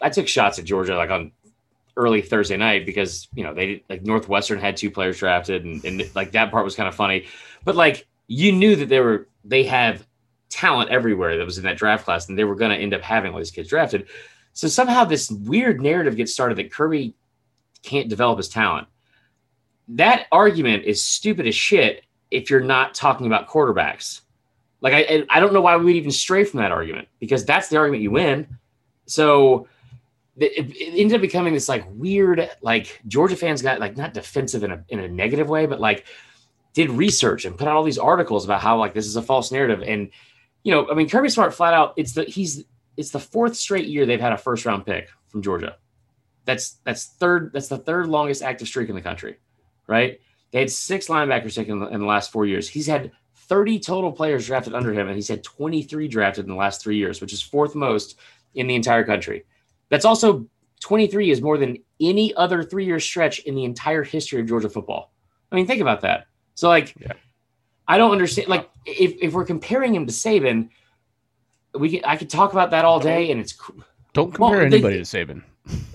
I took shots at Georgia like on early Thursday night because you know they like Northwestern had two players drafted and, and like that part was kind of funny, but like you knew that they were they have talent everywhere that was in that draft class and they were going to end up having all these kids drafted. So somehow this weird narrative gets started that Kirby can't develop his talent. That argument is stupid as shit if you're not talking about quarterbacks. Like I I don't know why we would even stray from that argument because that's the argument you win. So it, it ended up becoming this like weird like Georgia fans got like not defensive in a in a negative way, but like did research and put out all these articles about how like this is a false narrative. And you know, I mean, Kirby Smart flat out, it's the he's it's the fourth straight year they've had a first round pick from Georgia. That's that's third that's the third longest active streak in the country, right? They had six linebackers taken in the, in the last four years. He's had 30 total players drafted under him, and he's had 23 drafted in the last three years, which is fourth most in the entire country. That's also 23 is more than any other three year stretch in the entire history of Georgia football. I mean, think about that. So, like, Yeah. I don't understand. Like, if, if we're comparing him to Saban, we could, I could talk about that all day, and it's Don't Well, compare they- anybody to Saban.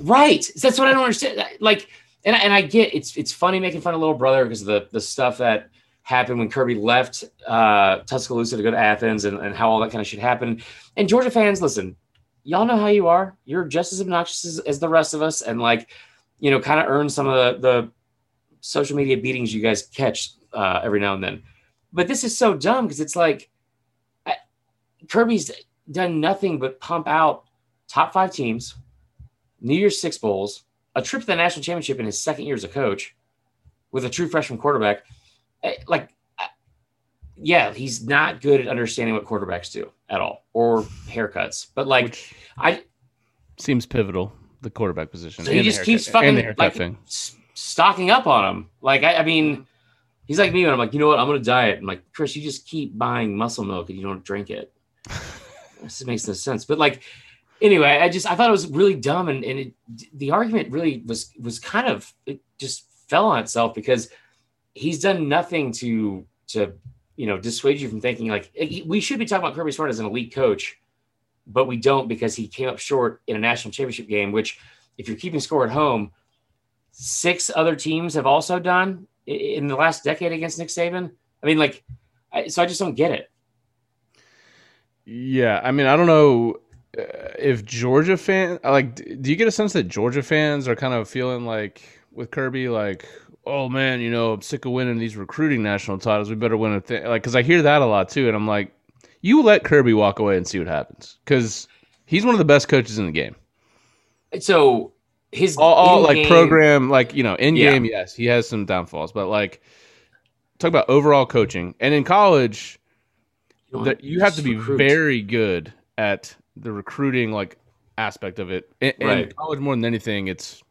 right. That's what I don't understand. Like, and and I get it's it's funny making fun of little brother because the the stuff that happened when Kirby left uh, Tuscaloosa to go to Athens and, and how all that kind of shit happened. And Georgia fans, listen, y'all know how you are. You're just as obnoxious as, as the rest of us, and like, you know, kind of earn some of the, the social media beatings you guys catch uh, every now and then. But this is so dumb because it's like I, Kirby's done nothing but pump out top five teams, New Year's Six bowls, a trip to the national championship in his second year as a coach with a true freshman quarterback. Eh, Like, yeah, he's not good at understanding what quarterbacks do at all or haircuts. But like, Which I seems pivotal, the quarterback position. so he just keeps fucking and the haircut like thing. stocking up on him. Like, I, I mean, he's like me when I'm like, you know what, I'm gonna diet. I'm like, Chris, you just keep buying muscle milk and you don't drink it. (laughs) this makes no sense. But like, anyway, I just I thought it was really dumb, and and it, the argument really was was kind of it just fell on itself because he's done nothing to to you know dissuade you from thinking like we should be talking about Kirby Smart as an elite coach, but we don't because he came up short in a national championship game, which if you're keeping score at home, six other teams have also done in the last decade against Nick Saban. I mean, like, I, so I just don't get it. Yeah, I mean, I don't know uh, if Georgia fan like. Do you get a sense that Georgia fans are kind of feeling like with Kirby, like, oh man, you know, I'm sick of winning these recruiting national titles. We better win a thing. Like, because I hear that a lot too, and I'm like, you let Kirby walk away and see what happens, because he's one of the best coaches in the game. So his All, all like program, like you know, in Yeah. game, yes, he has some downfalls, but like, talk about overall coaching, and in college You, that you have to be recruit. very good at the recruiting like aspect of it. In, in college, more than anything, it's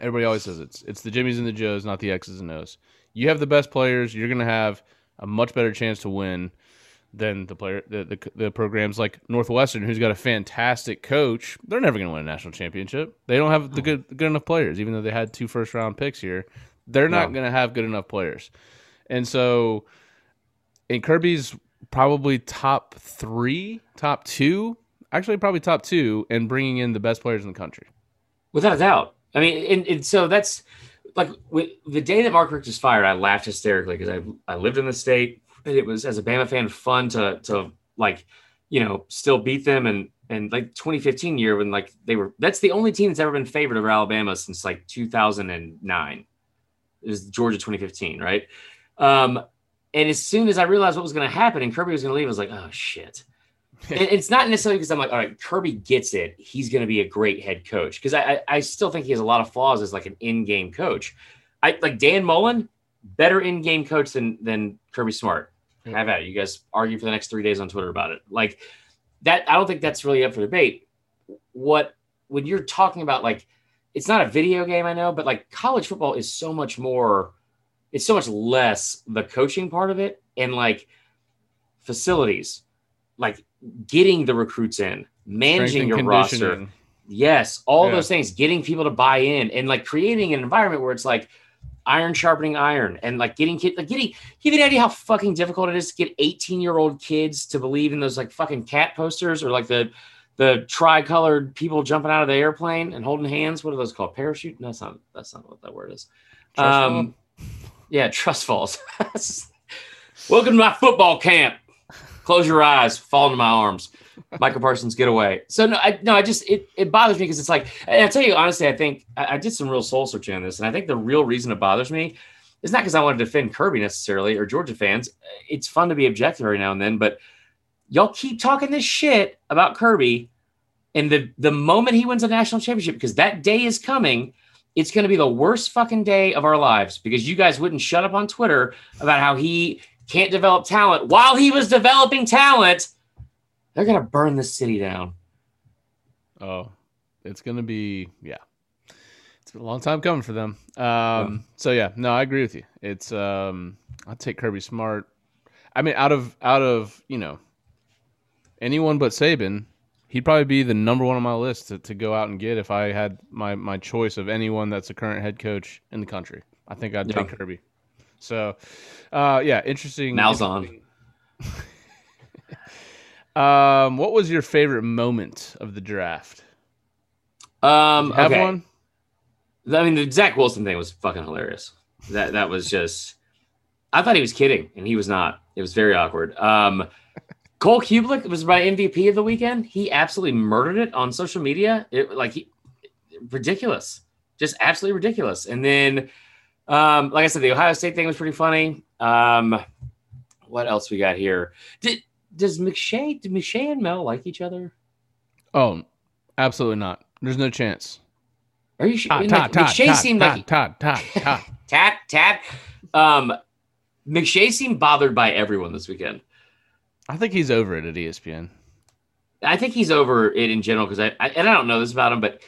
everybody always says it's it's the Jimmies and the Joes, not the X's and O's. You have the best players, you're gonna have a much better chance to win than the player the, the the programs like Northwestern, who's got a fantastic coach. They're never going to win a national championship. They don't have the good good enough players, even though they had two first round picks here. They're not No. going to have good enough players, and so, and Kirby's probably top three, top two, actually probably top two, and bringing in the best players in the country. Without a doubt. I mean, and, and so that's like the day that Mark Richt was fired, I laughed hysterically because I I lived in the state and it was as a Bama fan fun to to like you know still beat them and and like 2015 year when like they were that's the only team that's ever been favored over Alabama since like 2009 it was Georgia 2015 right um and as soon as I realized what was going to happen and Kirby was going to leave I was like oh shit (laughs) and it's not necessarily because I'm like, all right, Kirby gets it. He's going to be a great head coach because I, I I still think he has a lot of flaws as like an in-game coach. I like Dan Mullen, better in-game coach than than Kirby Smart. Yeah. Have at it. You guys argue for the next three days on Twitter about it. Like that, I don't think that's really up for debate. What when you're talking about like, it's not a video game, I know, but like college football is so much more. It's so much less the coaching part of it and like facilities, like getting the recruits in, managing your roster. Yes, all Yeah. those things, getting people to buy in and like creating an environment where it's like iron sharpening iron and like getting kids, like getting, give you an idea how fucking difficult it is to get 18 year old kids to believe in those like fucking cat posters or like the, the tricolored people jumping out of the airplane and holding hands. What are those called? Parachute? No, that's not, that's not what that word is. Trust Um, yeah, trust falls. (laughs) Welcome to my football camp. Close your eyes, fall into my arms. Micah Parsons, get away. So no, I no, I just it, it bothers me because it's like, I tell you honestly, I think I, I did some real soul searching on this, and I think the real reason it bothers me is not because I want to defend Kirby necessarily or Georgia fans. It's fun to be objective every now and then, but y'all keep talking this shit about Kirby, and the the moment he wins a national championship, because that day is coming, it's going to be the worst fucking day of our lives because you guys wouldn't shut up on Twitter about how he can't develop talent while he was developing talent. They're going to burn this city down. Oh, it's gonna be yeah. It's been a long time coming for them. Um, so yeah, no, I agree with you. It's um, I'll take Kirby Smart. I mean, out of out of you know anyone but Saban, he'd probably be the number one on my list to, to go out and get if I had my my choice of anyone that's a current head coach in the country. I think I'd Yeah. take Kirby. So, uh, yeah, interesting. Malzahn. (laughs) Um, what was your favorite moment of the draft? Um, have okay. one? I mean, the Zach Wilson thing was fucking hilarious. That that was just. I thought he was kidding, and he was not. It was very awkward. Um, Cole Cubelic was my MVP of the weekend. He absolutely murdered it on social media. It like he, ridiculous, just absolutely ridiculous. And then, um, like I said, the Ohio State thing was pretty funny. Um, what else we got here? Did does McShay? Did McShay and Mel like each other? Oh, absolutely not. There's no chance. Are you sure? Todd, like, Todd, Todd, McShay Todd, seemed Todd, like (laughs) Todd, Todd, Todd. tat tat. Um, McShay seemed bothered by everyone this weekend. I think he's over it at ESPN. I think he's over it in general because I, I and I don't know this about him, but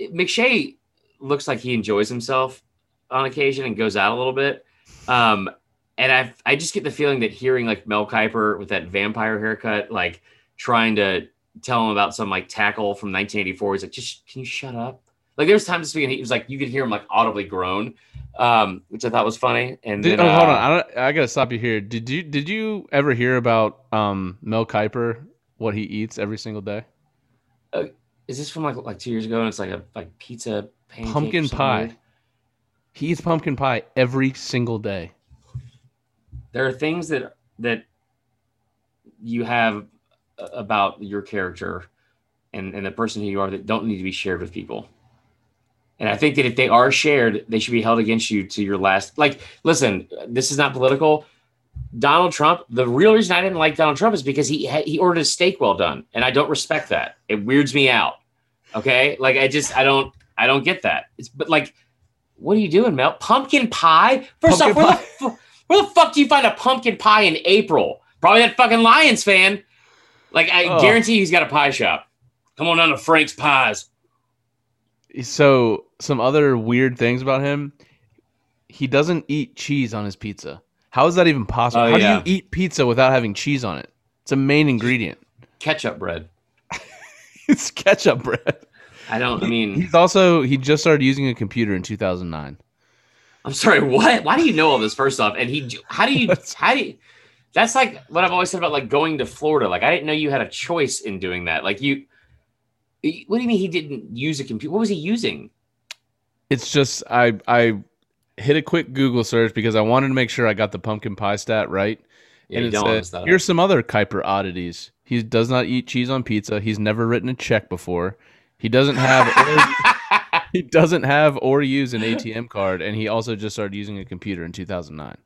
McShay looks like he enjoys himself on occasion and goes out a little bit. Um, and I I just get the feeling that hearing like Mel Kiper with that vampire haircut, like trying to tell him about some like tackle from 1984, he's like, just can you shut up? Like there's times this weekend he was like, you could hear him like audibly groan, um, which I thought was funny. And Did, then, oh, hold uh, on. I, don't, I gotta stop you here. Did you did you ever hear about um, Mel Kiper? What he eats every single day? Is this from like like two years ago? And it's like a like pizza Pumpkin pie. He eats pumpkin pie every single day. There are things that that you have about your character and and the person who you are that don't need to be shared with people. And I think that if they are shared, they should be held against you to your last. Like, listen, this is not political. Donald Trump. The real reason I didn't like Donald Trump is because he he ordered a steak well done, and I don't respect that. It weirds me out. Okay, like I just I don't I don't get that. It's but like, what are you doing, Mel? Pumpkin pie? First Pumpkin off, where the, fu- where the fuck do you find a pumpkin pie in April? Probably that fucking Lions fan. Like I Oh. guarantee he's got a pie shop. Come on down to Frank's Pies. So some other weird things about him. He doesn't eat cheese on his pizza. How is that even possible? Oh, How yeah. do you eat pizza without having cheese on it? It's a main ingredient. Ketchup bread. (laughs) it's ketchup bread. I don't. I mean, He's also he just started using a computer in 2009. I'm sorry. What? Why do you know all this? First off, and he. How do you? (laughs) How do you? That's like what I've always said about like going to Florida. Like I didn't know you had a choice in doing that. Like you. What do you mean he didn't use a computer? What was he using? It's just I I hit a quick Google search because I wanted to make sure I got the pumpkin pie stat right. Yeah, and you it said, here's some other Kiper oddities. He does not eat cheese on pizza. He's never written a check before. He doesn't have (laughs) (laughs) he doesn't have or use an ATM card, and he also just started using a computer in 2009.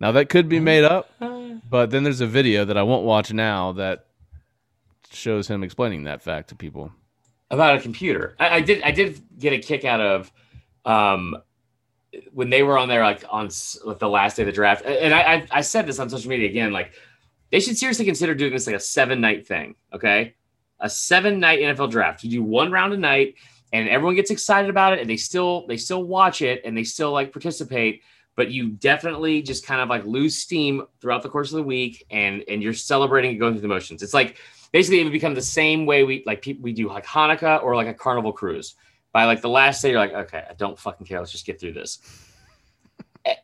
Now that could be made up, but then there's a video that I won't watch now that shows him explaining that fact to people. about a computer. I, I did. I did get a kick out of um, when they were on there, like on like the last day of the draft. And I, I, I said this on social media again. Like they should seriously consider doing this like a seven night thing. Okay, a seven night NFL draft. You do one round a night, and everyone gets excited about it, and they still they still watch it, and they still like participate. But you definitely just kind of like lose steam throughout the course of the week, and and you're celebrating and going through the motions. It's like basically it would become the same way we like people we do like Hanukkah or like a carnival cruise. By like the last day, you're like, okay, I don't fucking care. Let's just get through this. Eh,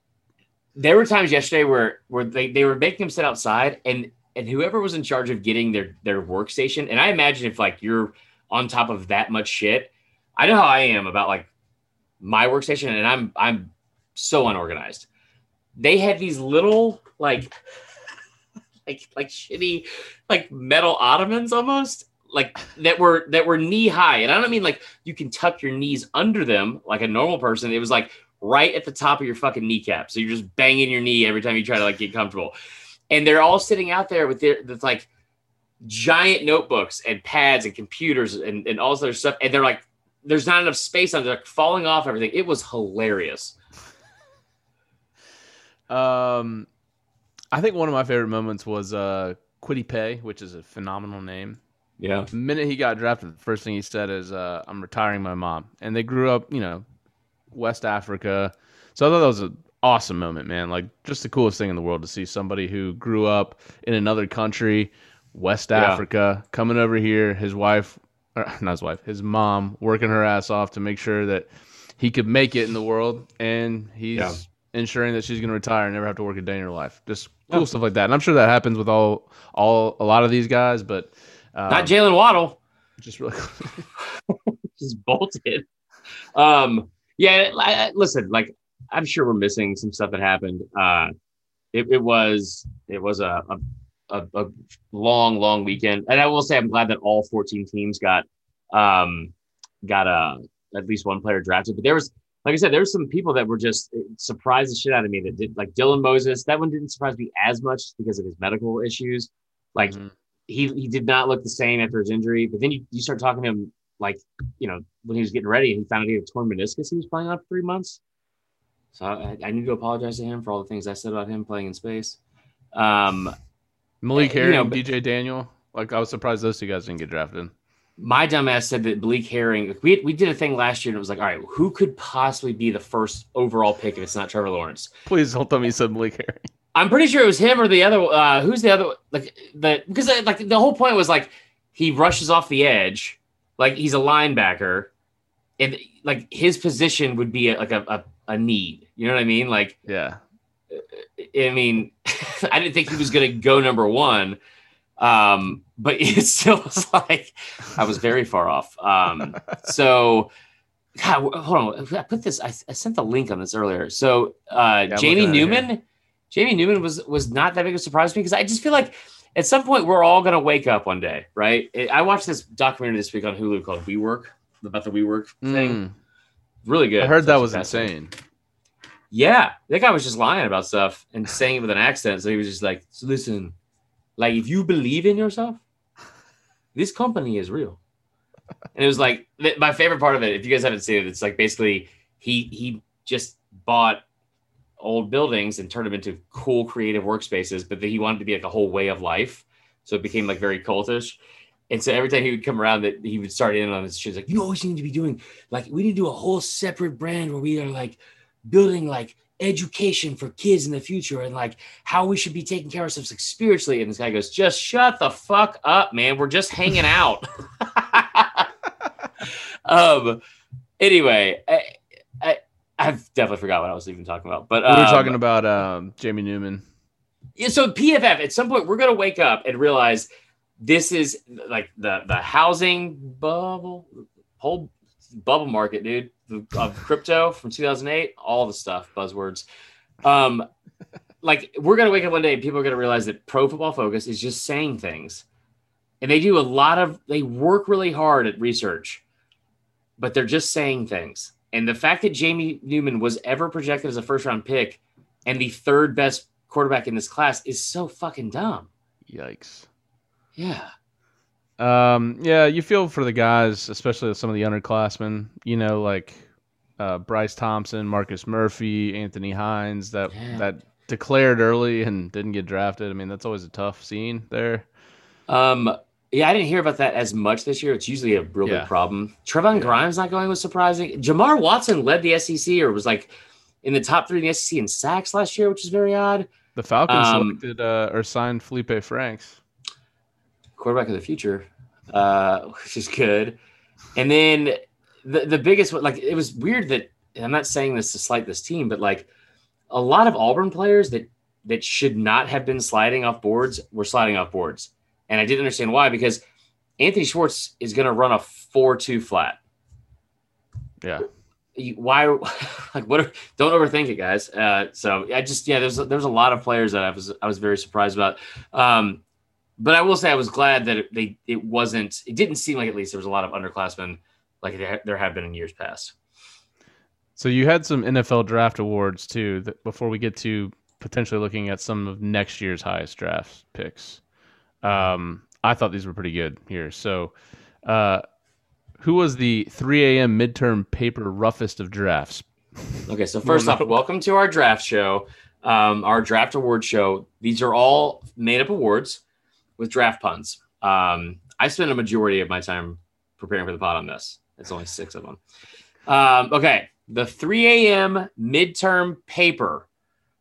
There were times yesterday where where they, they were making them sit outside and and whoever was in charge of getting their their workstation, and I imagine if like you're on top of that much shit, I know how I am about like my workstation, and I'm I'm so unorganized. They had these little like like like shitty like metal ottomans almost like that were that were knee high. And i don't mean like you can tuck your knees under them like a normal person. It was like right at the top of your fucking kneecap. So you're just banging your knee every time you try to like get comfortable. And they're all sitting out there with their with like giant notebooks and pads and computers and, and all this other stuff. And they're like there's not enough space on they're like falling off everything it was hilarious Um, I think one of my favorite moments was uh, Kwity Paye, which is a phenomenal name. yeah The minute he got drafted, the first thing he said is, uh, "I'm retiring my mom." And they grew up, you know, West Africa. So I thought that was an awesome moment, man. Like just the coolest thing in the world to see somebody who grew up in another country, West Yeah. Africa, coming over here. His wife, or (laughs) not his wife, his mom, working her ass off to make sure that he could make it in the world, and he's Yeah. ensuring that she's going to retire and never have to work a day in her life. Just cool Yeah. stuff like that. And I'm sure that happens with all all a lot of these guys, but um, not Jaylen Waddle just really (laughs) (laughs) just bolted. Um, yeah, I, I- listen, like I'm sure we're missing some stuff that happened. Uh, it, it was it was a, a a a long long weekend, and I will say I'm glad that all 14 teams got um got uh at least one player drafted. But there was, like I said, there were some people that were just surprised the shit out of me that did like Dylan Moses. That one didn't surprise me as much because of his medical issues. Like Mhm. he he did not look the same after his injury. But then you, you start talking to him like, you know, when he was getting ready and he found out he had a torn meniscus he was playing on for three months. So I, I need to apologize to him for all the things I said about him playing in space. Um, Malik you know, DJ Daniel. Like I was surprised those two guys didn't get drafted. my dumbass said that Malik Herring, we, we did a thing last year and it was like, all right, who could possibly be the first overall pick if it's not Trevor Lawrence? Please don't tell me you said Malik Herring. I'm pretty sure it was him or the other. Uh, who's the other? Like the because uh, like the whole point was like he rushes off the edge, like he's a linebacker, and like his position would be a, like a, a a need. You know what I mean? Like Yeah. I mean, (laughs) I didn't think he was going to go number one, um, but (laughs) it still was like I was very far off. Um, (laughs) so, God, hold on, I put this. I, I sent the link on this earlier. So, uh, I'm Jamie looking at it here. Newman, Jamie Newman was was not that big of a surprise to me because I just feel like at some point we're all going to wake up one day, right? I watched this documentary this week on Hulu called WeWork about the We Work thing. Mm. Really good. I heard that was insane. Yeah, that guy was just lying about stuff and saying it with an accent. So he was just like, so "Listen, like if you believe in yourself, this company is real." And it was like th- my favorite part of it. If you guys haven't seen it, it's like basically he he just bought old buildings and turned them into cool creative workspaces, but he wanted to be like a whole way of life. So it became like very cultish. And so every time he would come around, that he would start in on his shit. Like, you always need to be doing like we need to do a whole separate brand where we are like building like education for kids in the future and like how we should be taking care of ourselves like spiritually. And this guy goes, just shut the fuck up, man. We're just hanging out. (laughs) um. Anyway, I, I I've definitely forgot what I was even talking about. But we were um, talking about um, Jamie Newman. yeah, so PFF at some point we're gonna wake up and realize this is like the the housing bubble whole bubble market, dude, of crypto from 2008, all the stuff, buzzwords. Um, like we're gonna wake up one day and people are gonna realize that Pro Football Focus is just saying things, and they do a lot of they work really hard at research, but they're just saying things. And the fact that Jamie Newman was ever projected as a first round pick and the third best quarterback in this class is so fucking dumb. Yikes. Yeah. Um, yeah, you feel for the guys, especially some of the underclassmen. You know, like uh, Bryce Thompson, Marcus Murphy, Anthony Hines, that Yeah. that declared early and didn't get drafted. I mean, that's always a tough scene there. Um, yeah, I didn't hear about that as much this year. It's usually a real Yeah. big problem. Trevon Yeah. Grimes not going was surprising. Jamar Watson led the SEC or was like in the top three in the SEC in sacks last year, which is very odd. The Falcons Um, selected uh, or signed Feleipe Franks. Quarterback of the future, uh, (laughs) which is good. And then the the biggest one, like it was weird that I'm not saying this to slight this team, but like a lot of Auburn players that that should not have been sliding off boards were sliding off boards. And I didn't understand why because Anthony Schwartz is going to run a 4-2 flat. Yeah. Why (laughs) like what are, don't overthink it guys. Uh, so I just yeah there's there's a lot of players that I was I was very surprised about. Um, but I will say I was glad that it, they it wasn't it didn't seem like at least there was a lot of underclassmen like there, there have been in years past. So you had some NFL draft awards too. That before we get to potentially looking at some of next year's highest draft picks, um, I thought these were pretty good here. So, uh, who was the 3 a.m. midterm paper roughest of drafts? Okay, so (laughs) first off, welcome to our draft show, um, our draft award show. These are all made up awards with draft puns. Um, I spent a majority of my time preparing for the pod on this. It's only six of them. Um, okay, the 3 a.m. midterm paper,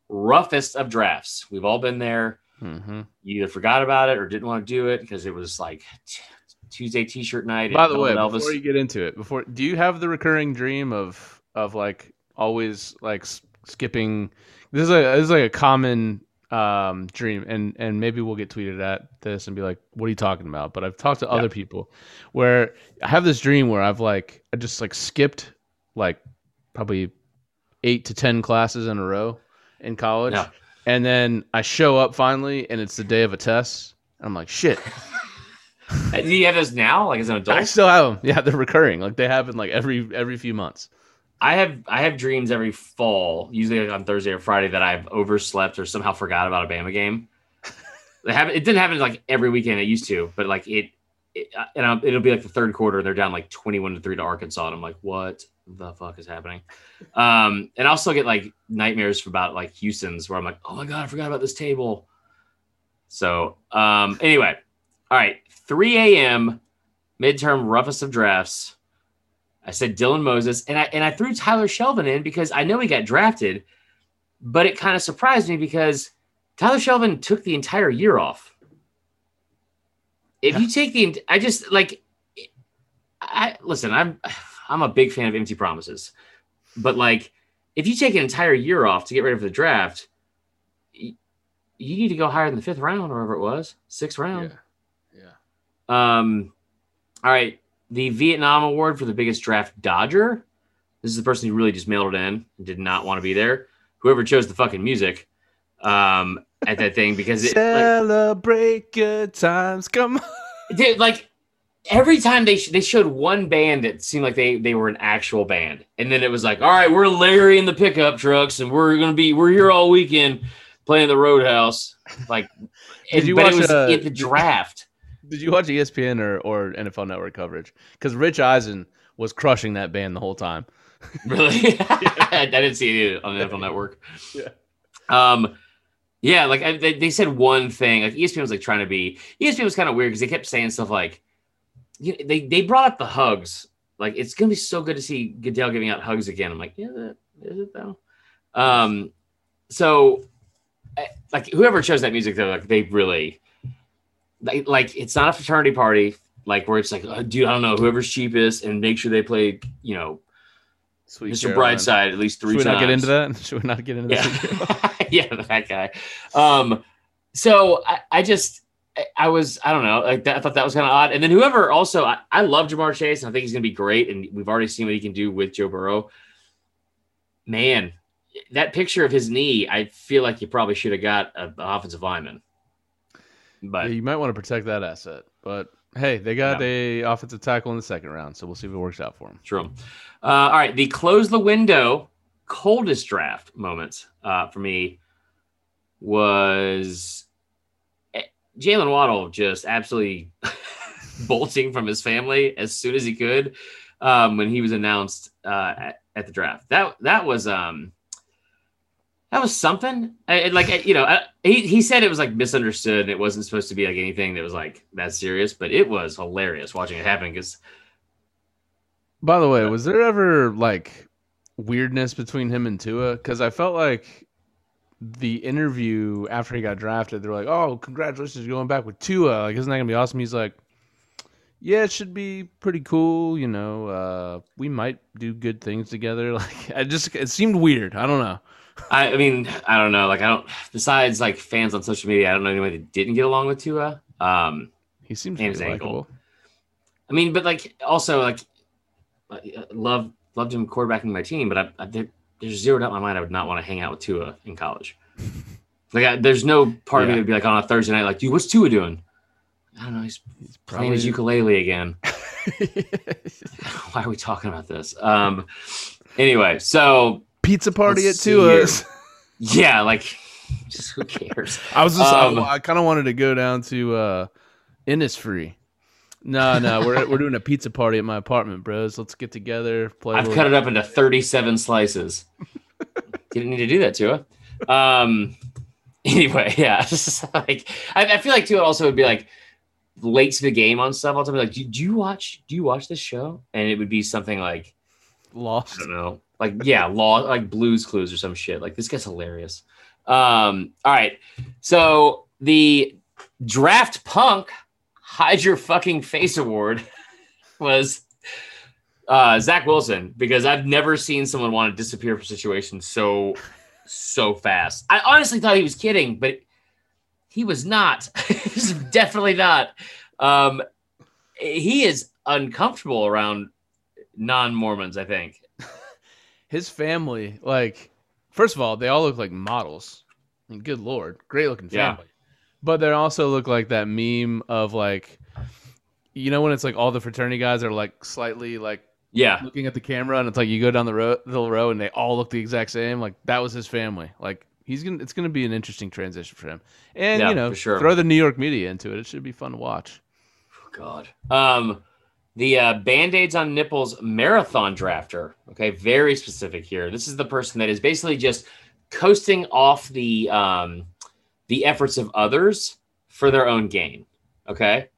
roughest of drafts. We've all been there. Mm-hmm. You either forgot about it or didn't want to do it because it was like t- Tuesday T-shirt night. By the way, Elvis. before you get into it, before do you have the recurring dream of of like always like skipping? This is a this is like a common um, dream, and and maybe we'll get tweeted at this and be like, "What are you talking about?" But I've talked to Yeah. other people where I have this dream where I've like I just like skipped like probably eight to ten classes in a row in college, Yeah. and then I show up finally, and it's the day of a test. And I'm like, shit. (laughs) Do you have those now, like as an adult? I still have them. Yeah, they're recurring. Like they happen like every every few months. I have I have dreams every fall, usually on Thursday or Friday, that I've overslept or somehow forgot about a Bama game. (laughs) It happened. It didn't happen like every weekend it used to, but like it, it and I'll- it'll be like the third quarter. and They're down like twenty-one to three to Arkansas, and I'm like, what the fuck is happening? (laughs) Um, and I'll still get like nightmares about like Houston's, where I'm like, oh my god, I forgot about this table. So um, anyway, all right, 3 a.m. midterm roughest of drafts. I said Dylan Moses, and I and I threw Tyler Shelvin in because I know he got drafted, but it kind of surprised me because Tyler Shelvin took the entire year off. If you take the, I just like, I listen. I'm I'm a big fan of empty promises, but like, if you take an entire year off to get ready for the draft, y- you need to go higher than the fifth round, or whatever it was, sixth round. Yeah. Yeah. Um, all right. The Vietnam Award for the biggest draft dodger. This is the person who really just mailed it in and did not want to be there. Whoever chose the fucking music um, at that thing because it like, Celebrate good times. Come on. dude, like every time they sh- they showed one band that seemed like they they were an actual band, and then it was like, all right, we're Larry in the pickup trucks, and we're gonna be we're here all weekend playing the Roadhouse. Like, Did and- you but watch, it was uh, at the draft. Did you watch ESPN or, or NFL Network coverage? Because Rich Eisen was crushing that band the whole time. (laughs) Really? (laughs) (laughs) I didn't see it on the NFL Network. Yeah. Um, yeah, like I, they, they said one thing. Like ESPN was like trying to be. ESPN was kind of weird because they kept saying stuff like, you know, they they brought up the hugs. Like it's gonna be so good to see Goodell giving out hugs again. I'm like, yeah, that, is it though? Um, so eh, like whoever chose that music though, like they really like, like it's not a fraternity party, like where it's like, oh, dude, I don't know, whoever's cheapest, and make sure they play, you know, Sweet Mr. Caroline. Brightside at least three Should we times. not get into that? (laughs) Should we not get into Yeah, that? (laughs) yeah, that guy. Um, so I, I just I- I was I don't know like that, I thought that was kind of odd. And then whoever also I, I love Ja'Marr Chase and I think he's gonna be great. And we've already seen what he can do with Joe Burrow. Man, that picture of his knee, I feel like you probably should have got an offensive lineman. But Yeah, you might want to protect that asset. But hey, they got a offensive tackle in the second round, so we'll see if it works out for him. True. Uh, all right, the close the window coldest draft moments uh, for me was eh, Jaylen Waddle just absolutely (laughs) bolting from his family as soon as he could um, when he was announced uh, at, at the draft. That that was um, that was something. I, like you know, I, he he said it was like misunderstood. And it wasn't supposed to be like anything that was like that serious, but it was hilarious watching it happen because By the way, was there ever like weirdness between him and Tua? Because I felt like the interview after he got drafted, they're like, "Oh, congratulations, you're going back with Tua. Like, isn't that gonna be awesome?" He's like, "Yeah, it should be pretty cool. You know, uh, we might do good things together." (laughs) Like, I just it seemed weird. I don't know. I, I mean, I don't know. Like, I don't. Besides, like fans on social media, I don't know anybody that didn't get along with Tua. Um, He seems And his ankle. I mean, but like, also like, I love loved him quarterbacking my team, but I, I there, there's zero doubt in my mind I would not want to hang out with Tua in college. (laughs) Like, I, there's no part of me Yeah. would be like on a Thursday night, like, dude, what's Tua doing? I don't know. He's He's playing his ukulele again. (laughs) (laughs) Why are we talking about this? Um, anyway, so pizza party Let's at Tua's. (laughs) yeah, like, just who cares? I was just Um, I, kind of wanted to go down to uh Innisfree. No, no, we're we're doing a pizza party at my apartment, bros. Let's get together, play. I've cut it up into 37 slices. (laughs) Didn't need to do that, Tua. Um, (laughs) anyway, yeah, like I, I feel like Tua also would be like late to the game on stuff. I'll be like, do, do you watch? Do you watch this show? And it would be something like Lost. I don't know, like yeah, law, like Blues Clues or some shit. Like this guy's hilarious. Um, all right, so the draft punk hide your fucking face award (laughs) was uh Zach Wilson because I've never seen someone want to disappear from situations so so fast. I honestly thought he was kidding, but he was not. (laughs) He's definitely not. Um he is uncomfortable around non-Mormons, I think. His family, like, first of all, they all look like models. I mean, good lord, great looking Yeah. family. But they also look like that meme of like, you know, when it's like all the fraternity guys are like slightly like Yeah. looking at the camera, and it's like you go down the row, the row, and they all look the exact same. Like that was his family. Like he's gonna, it's gonna be an interesting transition for him. And Yeah, you know, sure. throw the New York media into it. It should be fun to watch. Oh, God. Um, the uh, band-aids on nipples marathon drafter. Okay, very specific here. This is the person that is basically just coasting off the um, the efforts of others for their own gain. Okay,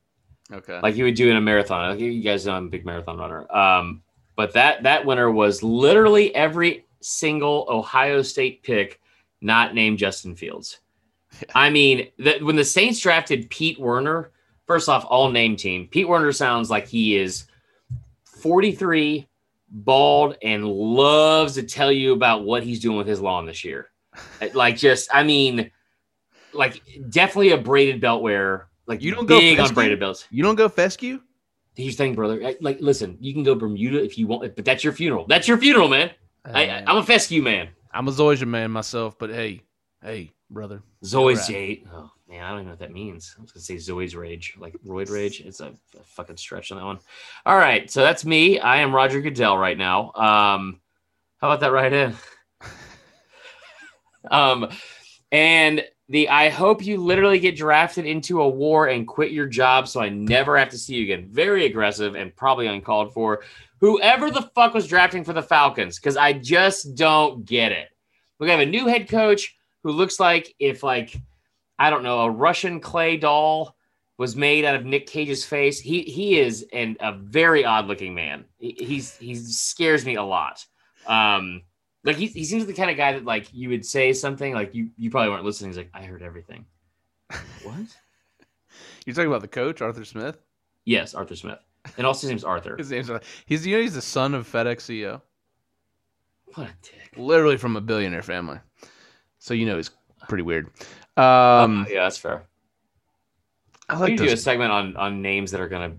Okay. like you would do in a marathon. You guys know I'm a big marathon runner. Um, but that that winner was literally every single Ohio State pick not named Justin Fields. (laughs) I mean, the, when the Saints drafted Pete Werner, first off, all name team. Pete Werner sounds like he is 43, bald, and loves to tell you about what he's doing with his lawn this year. (laughs) like, just, I mean, like definitely a braided belt wearer. Like You don't go big on braided belts. you don't go fescue? Here's the thing, brother. Like, listen, you can go Bermuda if you want, but that's your funeral. That's your funeral, man. I, I, I'm a fescue man. I'm a Zoysia man myself, but hey, hey, brother. Zoe's Right. Oh man, I don't even know what that means. I was gonna say Zoe's rage, like roid rage. It's a, a fucking stretch on that one. All right, so that's me. I am Roger Goodell right now. Um, how about that right in? (laughs) um, and the I hope you literally get drafted into a war and quit your job so I never have to see you again. Very aggressive and probably uncalled for. Whoever the fuck was drafting for the Falcons, because I just don't get it. We have a new head coach who looks like if like I don't know a Russian clay doll was made out of Nick Cage's face. He he is an a very odd looking man. He, he's he scares me a lot. Um, Like he, he seems the kind of guy that like you would say something like you you probably weren't listening. He's like, I heard everything. (laughs) what? You're talking about the coach, Arthur Smith. Yes, Arthur Smith, and also his name's Arthur. His name's he's you know he's the son of FedEx CEO, What a dick. literally from a billionaire family. So you know he's pretty weird. Um, yeah, that's fair. I like to do a segment on on names that are gonna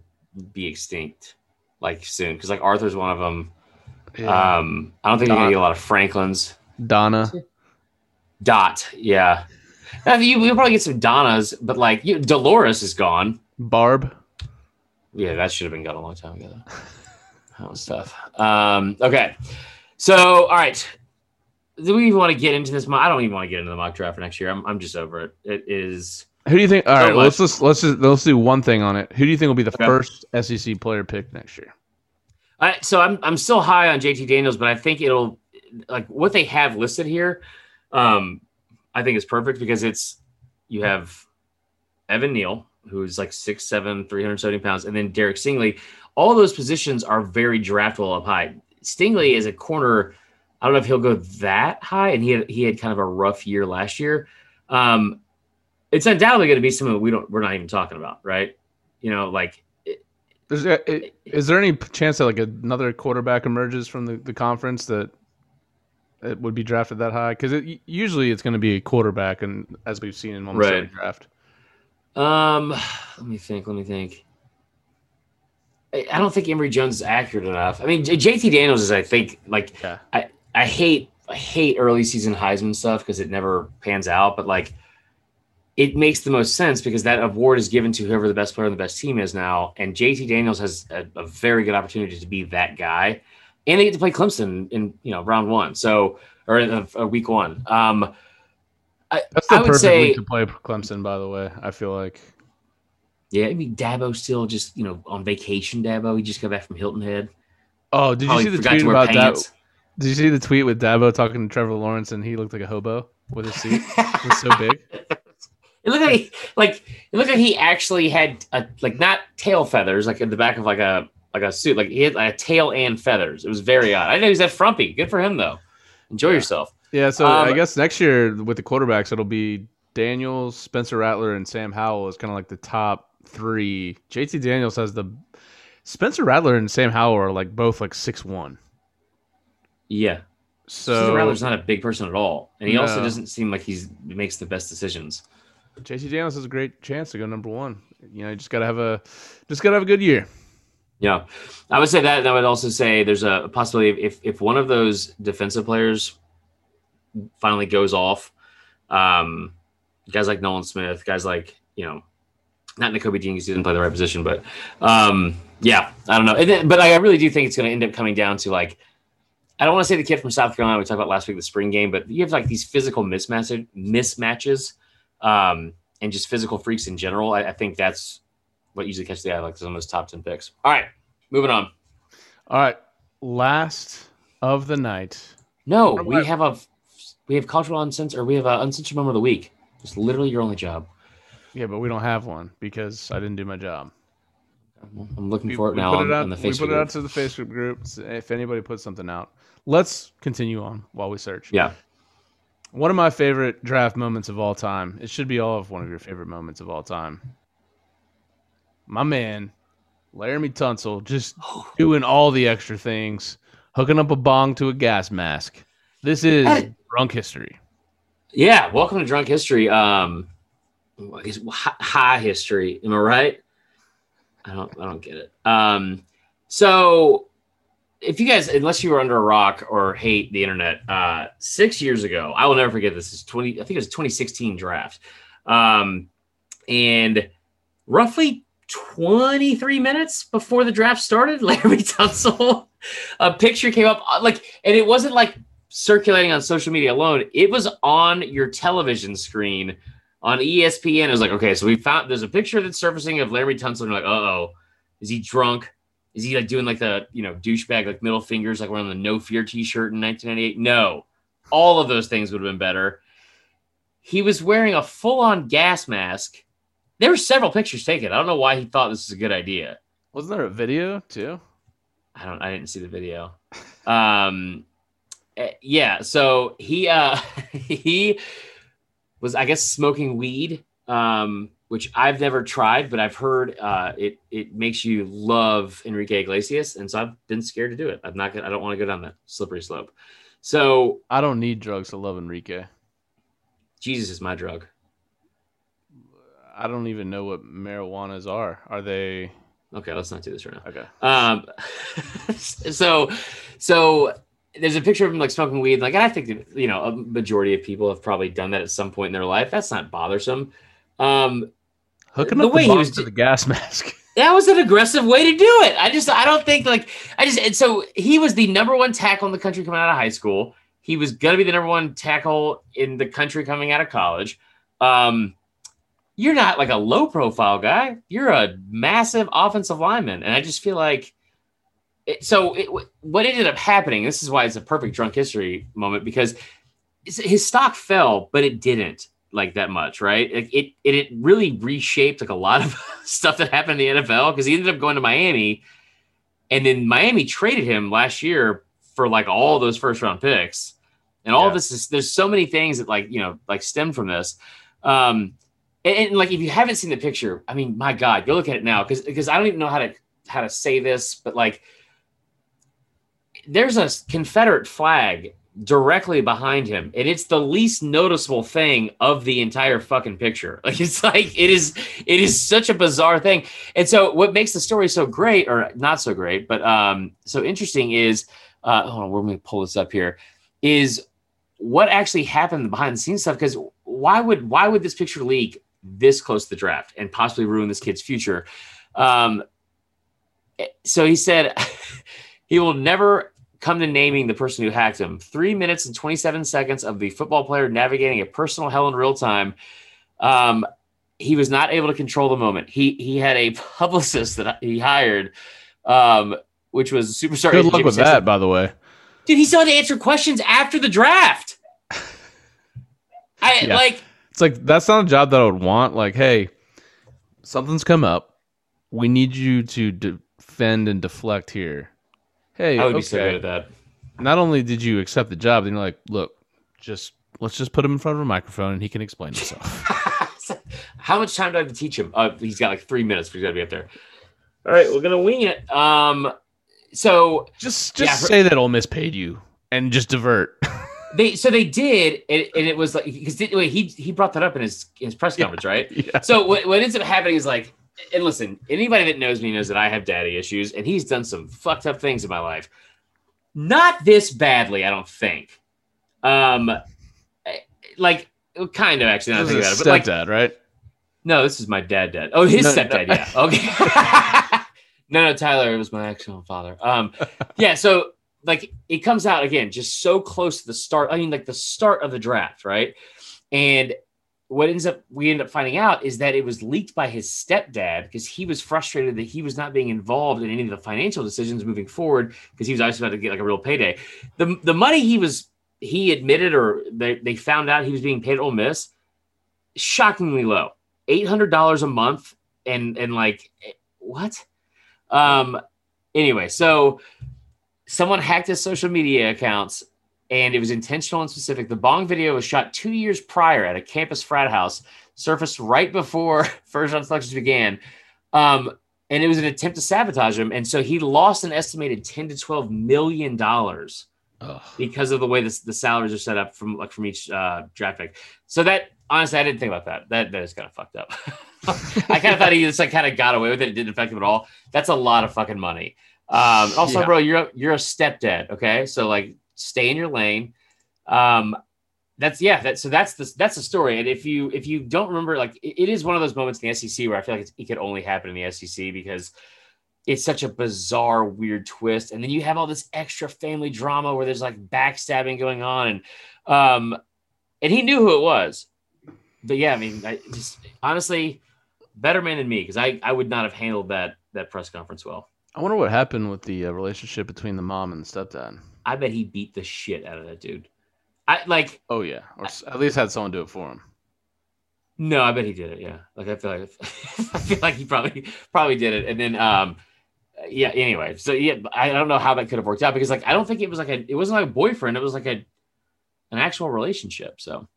be extinct like soon because like Arthur's one of them. Yeah. Um, I don't think you're gonna get a lot of Franklins. Donna. Dot, yeah. Now, you we'll probably get some Donnas, but like you, Dolores is gone. Barb. Yeah, that should have been gone a long time ago. Though. (laughs) That was tough. Um, okay, so all right. Do we even want to get into this? mo- I don't even want to get into the mock draft for next year. I'm, I'm just over it. It is Who do you think? All So right, let's just let's just let's do one thing on it. Who do you think will be the Okay. first SEC player picked next year? I, so I'm I'm still high on JT Daniels, but I think it'll like what they have listed here. Um, I think is perfect because it's you have Evan Neal, who's like 6'7", 370 pounds, and then Derek Stingley. All those positions are very draftable up high. Stingley is a corner. I don't know if he'll go that high, and he had, he had kind of a rough year last year. Um, it's undoubtedly going to be someone we don't we're not even talking about, right? You know, like Is there, there any chance that like another quarterback emerges from the, the conference that it would be drafted that high? Because it, usually it's going to be a quarterback, and as we've seen in almost every draft. Um, let me think. Let me think. I, I don't think Emory Jones is accurate enough. I mean, J- JT Daniels is. I think like Yeah. I I hate I hate early season Heisman stuff because it never pans out. But like, it makes the most sense because that award is given to whoever the best player on the best team is now, and JT Daniels has a, a very good opportunity to be that guy, and they get to play Clemson in you know round one, so or in uh, uh, week one. Um, I, That's the I would perfect say week to play Clemson. By the way, I feel like Yeah, I mean Dabo still just you know on vacation. Dabo, he just got back from Hilton Head. Oh, did you Probably see the tweet about that? Did you see the tweet with Dabo talking to Trevor Lawrence and he looked like a hobo with his suit? it was so big. (laughs) It looked like he, like it looked like he actually had a like not tail feathers like in the back of like a like a suit like he had like a tail and feathers. It was very odd. I didn't know he was that frumpy. Good for him though. Enjoy yourself. Yeah, so Um, I guess next year with the quarterbacks, it'll be Daniels, Spencer Rattler, and Sam Howell is kind of like the top three. JT Daniels has the Spencer Rattler and Sam Howell are like both like six one. Yeah. So Rattler's not a big person at all, and he also doesn't seem like he's makes the best decisions. JT Daniels has a great chance to go number one. You know, you just gotta have a just gotta have a good year. Yeah, I would say that. and I would also say there's a possibility if if one of those defensive players finally goes off, um, guys like Nolan Smith, guys like you know, not Nakobe Dean because he didn't play the right position, but um, yeah, I don't know. And then, but I really do think it's going to end up coming down to like. I don't want to say the kid from South Carolina we talked about last week, the spring game, but you have like these physical mismatch mismatches, um, and just physical freaks in general. I, I think that's what usually catches the eye, like some of those top ten picks. All right, moving on. All right, last of the night. No, we have a we have cultural uncensored, or we have a uncensored moment of the week. It's literally your only job. Yeah, but we don't have one because I didn't do my job. I'm looking We, for it now put on, it out. on the we put it out to the Facebook group. If anybody puts something out, let's continue on while we search. Yeah, One of my favorite draft moments of all time. It should be all of one of your favorite moments of all time. My man, Laremy Tunsil, just doing all the extra things, hooking up a bong to a gas mask. This is Hey. drunk history. yeah. Welcome to Drunk History. Um, high history. Am I right? I don't. I don't get it. Um, so if you guys, unless you were under a rock or hate the internet, uh, six years ago, I will never forget this. Is twenty. I think it was 2016 draft. Um, and roughly 23 minutes before the draft started, (laughs) Larry Tunsil, a picture came up uh, like, and it wasn't like circulating on social media alone. It was on your television screen on ESPN. It was like, okay, so we found there's a picture that's surfacing of Larry Tunsil. Like, uh oh, is he drunk? Is he like doing like the you know douchebag like middle fingers like wearing the No Fear T-shirt in 1998? No, all of those things would have been better. He was wearing a full-on gas mask. There were several pictures taken. I don't know why he thought this was a good idea. Wasn't there a video too? I don't. I didn't see the video. Um, Uh, yeah, so he uh (laughs) he was I guess smoking weed, um, which I've never tried, but I've heard uh, it it makes you love Enrique Iglesias, and so I've been scared to do it. I'm not gonna I don't want to go down that slippery slope. So I don't need drugs to love Enrique. Jesus is my drug. I don't even know what marijuanas are. Are they Okay, let's not do this right now. okay? Um, (laughs) so, so there's a picture of him like smoking weed. Like, and I think you know, a majority of people have probably done that at some point in their life. That's not bothersome. Um, Hooking the up way the he was to the gas mask. (laughs) that was an aggressive way to do it. I just, I don't think like, I just, and so he was the number one tackle in the country coming out of high school. He was going to be the number one tackle in the country coming out of college. Um, you're not like a low profile guy. You're a massive offensive lineman. And I just feel like, it, so it, what ended up happening, this is why it's a perfect drunk history moment because his stock fell, but it didn't like that much, right? It, it, it really reshaped like a lot of (laughs) stuff that happened in the NFL because he ended up going to Miami and then Miami traded him last year for like all those first round picks. And all Yeah. of this is there's so many things that like, you know, like stem from this. Um, and, and, like if you haven't seen the picture, I mean, my God, go look at it now because because I don't even know how to how to say this, but like there's a Confederate flag directly behind him, and it's the least noticeable thing of the entire fucking picture. (laughs) Like it's like it is it is such a bizarre thing. And so what makes the story so great, or not so great, but um so interesting is uh hold on, we're gonna pull this up here, is what actually happened behind the scenes stuff because why would why would this picture leak this close to the draft and possibly ruin this kid's future um so he said (laughs) he will never come to naming the person who hacked him three minutes and 27 seconds of the football player navigating a personal hell in real time um he was not able to control the moment he he had a (laughs) publicist that he hired um which was superstar Good luck with that, by the way. Dude, he still had to answer questions after the draft. I (laughs) Yeah. like It's like that's not a job that I would want. Like, hey, something's come up. We need you to defend and deflect here. Hey, I would okay. be so good at that. Not only did you accept the job, then you're like, look, just let's just put him in front of a microphone and he can explain himself. (laughs) How much time do I have to teach him? Uh, he's got like three minutes, he's got to be up there. All right, we're gonna wing it. Um, so just just Yeah, say that Ole Miss paid you and just divert. (laughs) they so they did, and, and it was like because he he brought that up in his his press conference, right? (laughs) yeah. So what, what ends up happening is like, and listen, anybody that knows me knows that I have daddy issues, and he's done some fucked up things in my life. Not this badly, I don't think. Um, eh, like kind of actually. Now that I This think is about it, but like, stepdad, right? no, this is my dad. Dad. Oh, his No, no. stepdad. Yeah. (laughs) Okay. (laughs) no, no, Tyler. It was my actual father. Um, (laughs) yeah. So like it comes out again, just so close to the start. I mean, like the start of the draft, right? And what ends up we end up finding out is that it was leaked by his stepdad because he was frustrated that he was not being involved in any of the financial decisions moving forward because he was obviously about to get like a real payday. The the money he was he admitted or they, they found out he was being paid at Ole Miss shockingly low. Eight hundred dollars a month and and like eh, what? Um anyway, so someone hacked his social media accounts and it was intentional and specific. The Bong video was shot two years prior at a campus frat house, surfaced right before (laughs) first round selections began. Um, and it was an attempt to sabotage him. And so he lost an estimated 10 to 12 million dollars because of the way this, the salaries are set up from like from each uh, draft pick. So that honestly, I didn't think about that. That that is kind of fucked up. (laughs) I kind of thought he just like kind of got away with it. It didn't affect him at all. That's a lot of fucking money. Um, also, Yeah. bro, you're a, you're a stepdad. Okay, so like stay in your lane. Um, that's yeah. That so that's the that's the story. And if you if you don't remember, like it, it is one of those moments in the SEC where I feel like it could only happen in the SEC because it's such a bizarre, weird twist. And then you have all this extra family drama where there's like backstabbing going on, and um, and he knew who it was. But yeah, I mean, I just honestly, better man than me because I I would not have handled that that press conference well. I wonder what happened with the uh, relationship between the mom and the stepdad. I bet he beat the shit out of that dude. I like Oh yeah, or s- at least had someone do it for him. no, I bet he did it. Yeah, like I feel like (laughs) I feel like he probably probably did it. And then um, yeah. Anyway, so yeah, I don't know how that could have worked out because like I don't think it was like a it wasn't like a boyfriend. It was like a an actual relationship. So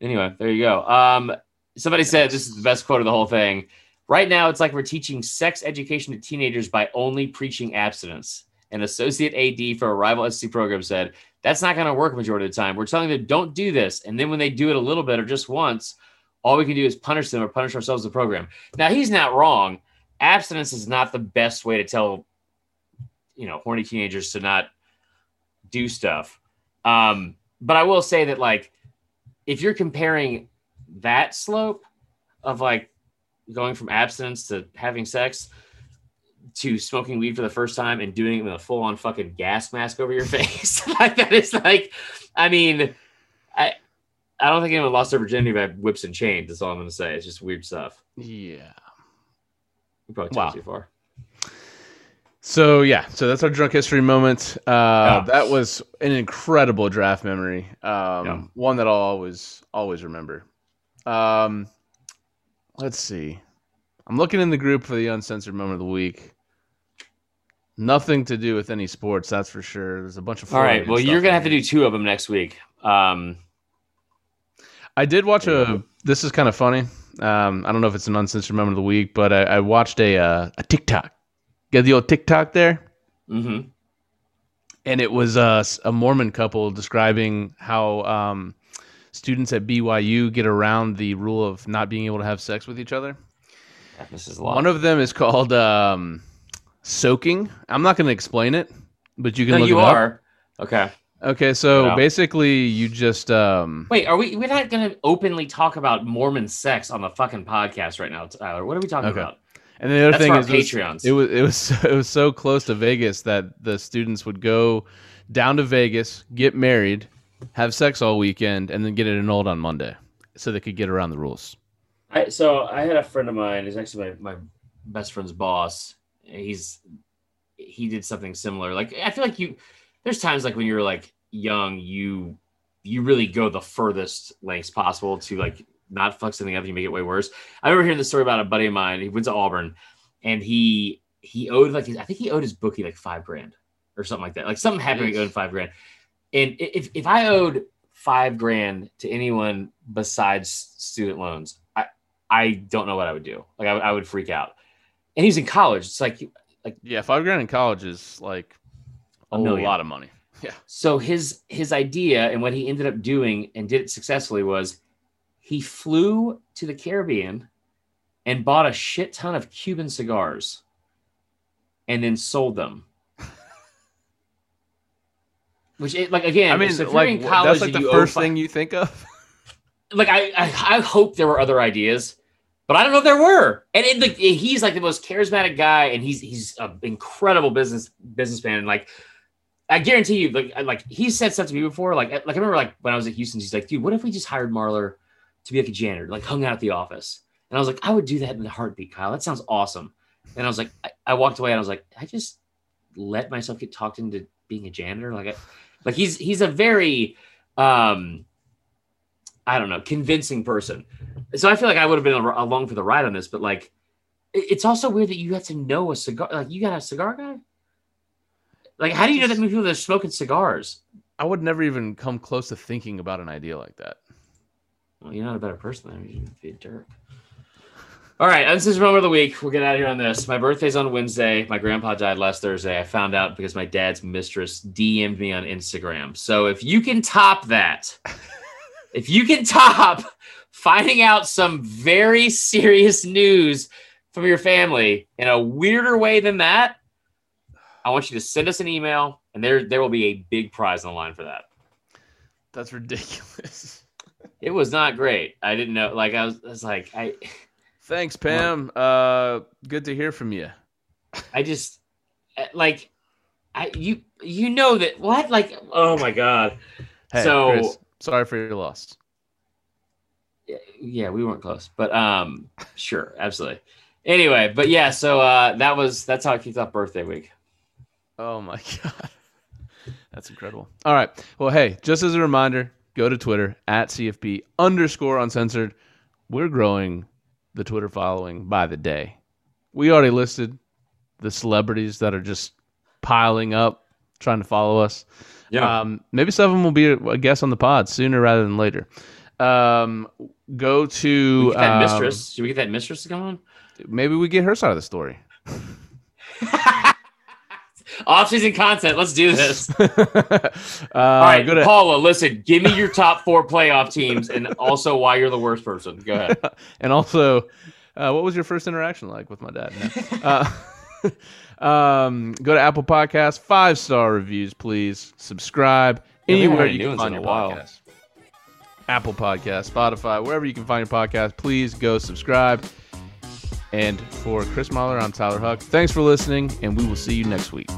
anyway, there you go. Um, somebody said this is the best quote of the whole thing. Right now, it's like we're teaching sex education to teenagers by only preaching abstinence. An associate AD for a rival SC program said, That's not going to work majority of the time. We're telling them, don't do this. And then when they do it a little bit or just once, all we can do is punish them or punish ourselves the program. Now, he's not wrong. Abstinence is not the best way to tell, you know, horny teenagers to not do stuff. Um, but I will say that, like, if you're comparing that slope of like going from abstinence to having sex to smoking weed for the first time and doing it with a full on fucking gas mask over your (laughs) face. (laughs) like that is like, I mean, I I don't think anyone lost their virginity by whips and chains. That's all I'm gonna say. It's just weird stuff. Yeah. You probably took Wow. too far. So yeah, so that's our drunk history moment. Uh, Yeah. That was an incredible draft memory. Um, Yeah. One that I'll always always remember. Um, let's see. I'm looking in the group for the uncensored moment of the week. Nothing to do with any sports, that's for sure. There's a bunch of All right. Well, you're gonna have to do two of them next week. Um, I did watch Yeah. a. This is kind of funny. Um, I don't know if it's an uncensored moment of the week, but I, I watched a uh, a TikTok. Get the old TikTok there. Mm-hmm. and it was uh, a Mormon couple describing how um, students at BYU get around the rule of not being able to have sex with each other. This is a lot. One of them is called um, soaking. I'm not going to explain it, but you can no, look you it up. are. Okay. Okay, so Yeah. basically, you just um, Wait, are we? We're not gonna openly talk about Mormon sex on the fucking podcast right now, Tyler. What are we talking Okay. about? and the other That's thing for our is, it was- Patreons. it was it was (laughs) it was so close to Vegas that the students would go down to Vegas, get married, have sex all weekend, and then get it annulled on Monday, so they could get around the rules. I, so I had a friend of mine. He's actually my, my best friend's boss. He's he did something similar. Like I feel like you. There's times like when you're like young, you you really go the furthest lengths possible to like not fuck something up. You make it way worse. I remember hearing the story about a buddy of mine. He went to Auburn, and he he owed like his, I think he owed his bookie like five grand or something like that. Like something happened. He owed five grand. And if if I owed five grand to anyone besides student loans, I I don't know what I would do. Like I, I would freak out. And he's in college. It's like like Yeah, five grand in college is like a, A lot of money. (laughs) Yeah. so. His his idea and what he ended up doing and did it successfully was he flew to the Caribbean and bought a shit ton of Cuban cigars, and then sold them. (laughs) Which, it, like again, I mean, so if you're like in college that's like the first fi- thing you think of. like I, I I hope there were other ideas, but I don't know if there were. And it, he's like the most charismatic guy, and he's he's an incredible business businessman. And like I guarantee you, like like he said stuff to me before. Like like I remember like when I was at Houston, he's like, dude, what if we just hired Marler to be like a janitor, like hung out at the office? And I was like, I would do that in a heartbeat, Kyle. That sounds awesome. And I was like, I, I walked away and I was like, I just let myself get talked into being a janitor. Like I, like he's he's a very um I don't know, convincing person. So I feel like I would have been along for the ride on this, but like, it's also weird that you have to know a cigar. Like, you got a cigar guy. Like, how do you know that many people that are smoking cigars? I would never even come close to thinking about an idea like that. Well, you're not a better person than you be a jerk. All right, this is moment of the week. We'll get out of here on this. My birthday's on Wednesday. My grandpa died last Thursday. I found out because my dad's mistress DM'd me on Instagram. So if you can top that, (laughs) if you can top (laughs) finding out some very serious news from your family in a weirder way than that, I want you to send us an email, and there there will be a big prize on the line for that. That's ridiculous. (laughs) It was not great. I didn't know. Like I was, I was like, I. Thanks, Pam. Uh, good to hear from you. I just uh, like I you you know that what like oh my god Hey, So- Chris, sorry for your loss. yeah we weren't close but um sure absolutely anyway but yeah so uh that was that's how I kicked off birthday week Oh my (laughs) god, that's incredible. All right. Well, hey, just as a reminder, go to Twitter at CFP underscore uncensored. We're growing the Twitter following by the day. We already listed the celebrities that are just piling up, trying to follow us. Yeah. Um, maybe some of them will be a, guest on the pod sooner rather than later. Um, go to We get that um, mistress. Should we get that mistress to come on? Maybe we get her side of the story. (laughs) Off-season content. Let's do this. (laughs) uh, All right, to Paula. Listen, give me your top four playoff teams, and also why you're the worst person. Go ahead. (laughs) and also, uh, what was your first interaction like with my dad? Uh, (laughs) um, go to Apple Podcasts, five star reviews, please. Subscribe Yeah, anywhere you can find your podcast. Apple Podcasts, Spotify, wherever you can find your podcast, please go subscribe. And for Chris Mahler, I'm Tyler Huck. Thanks for listening, and we will see you next week.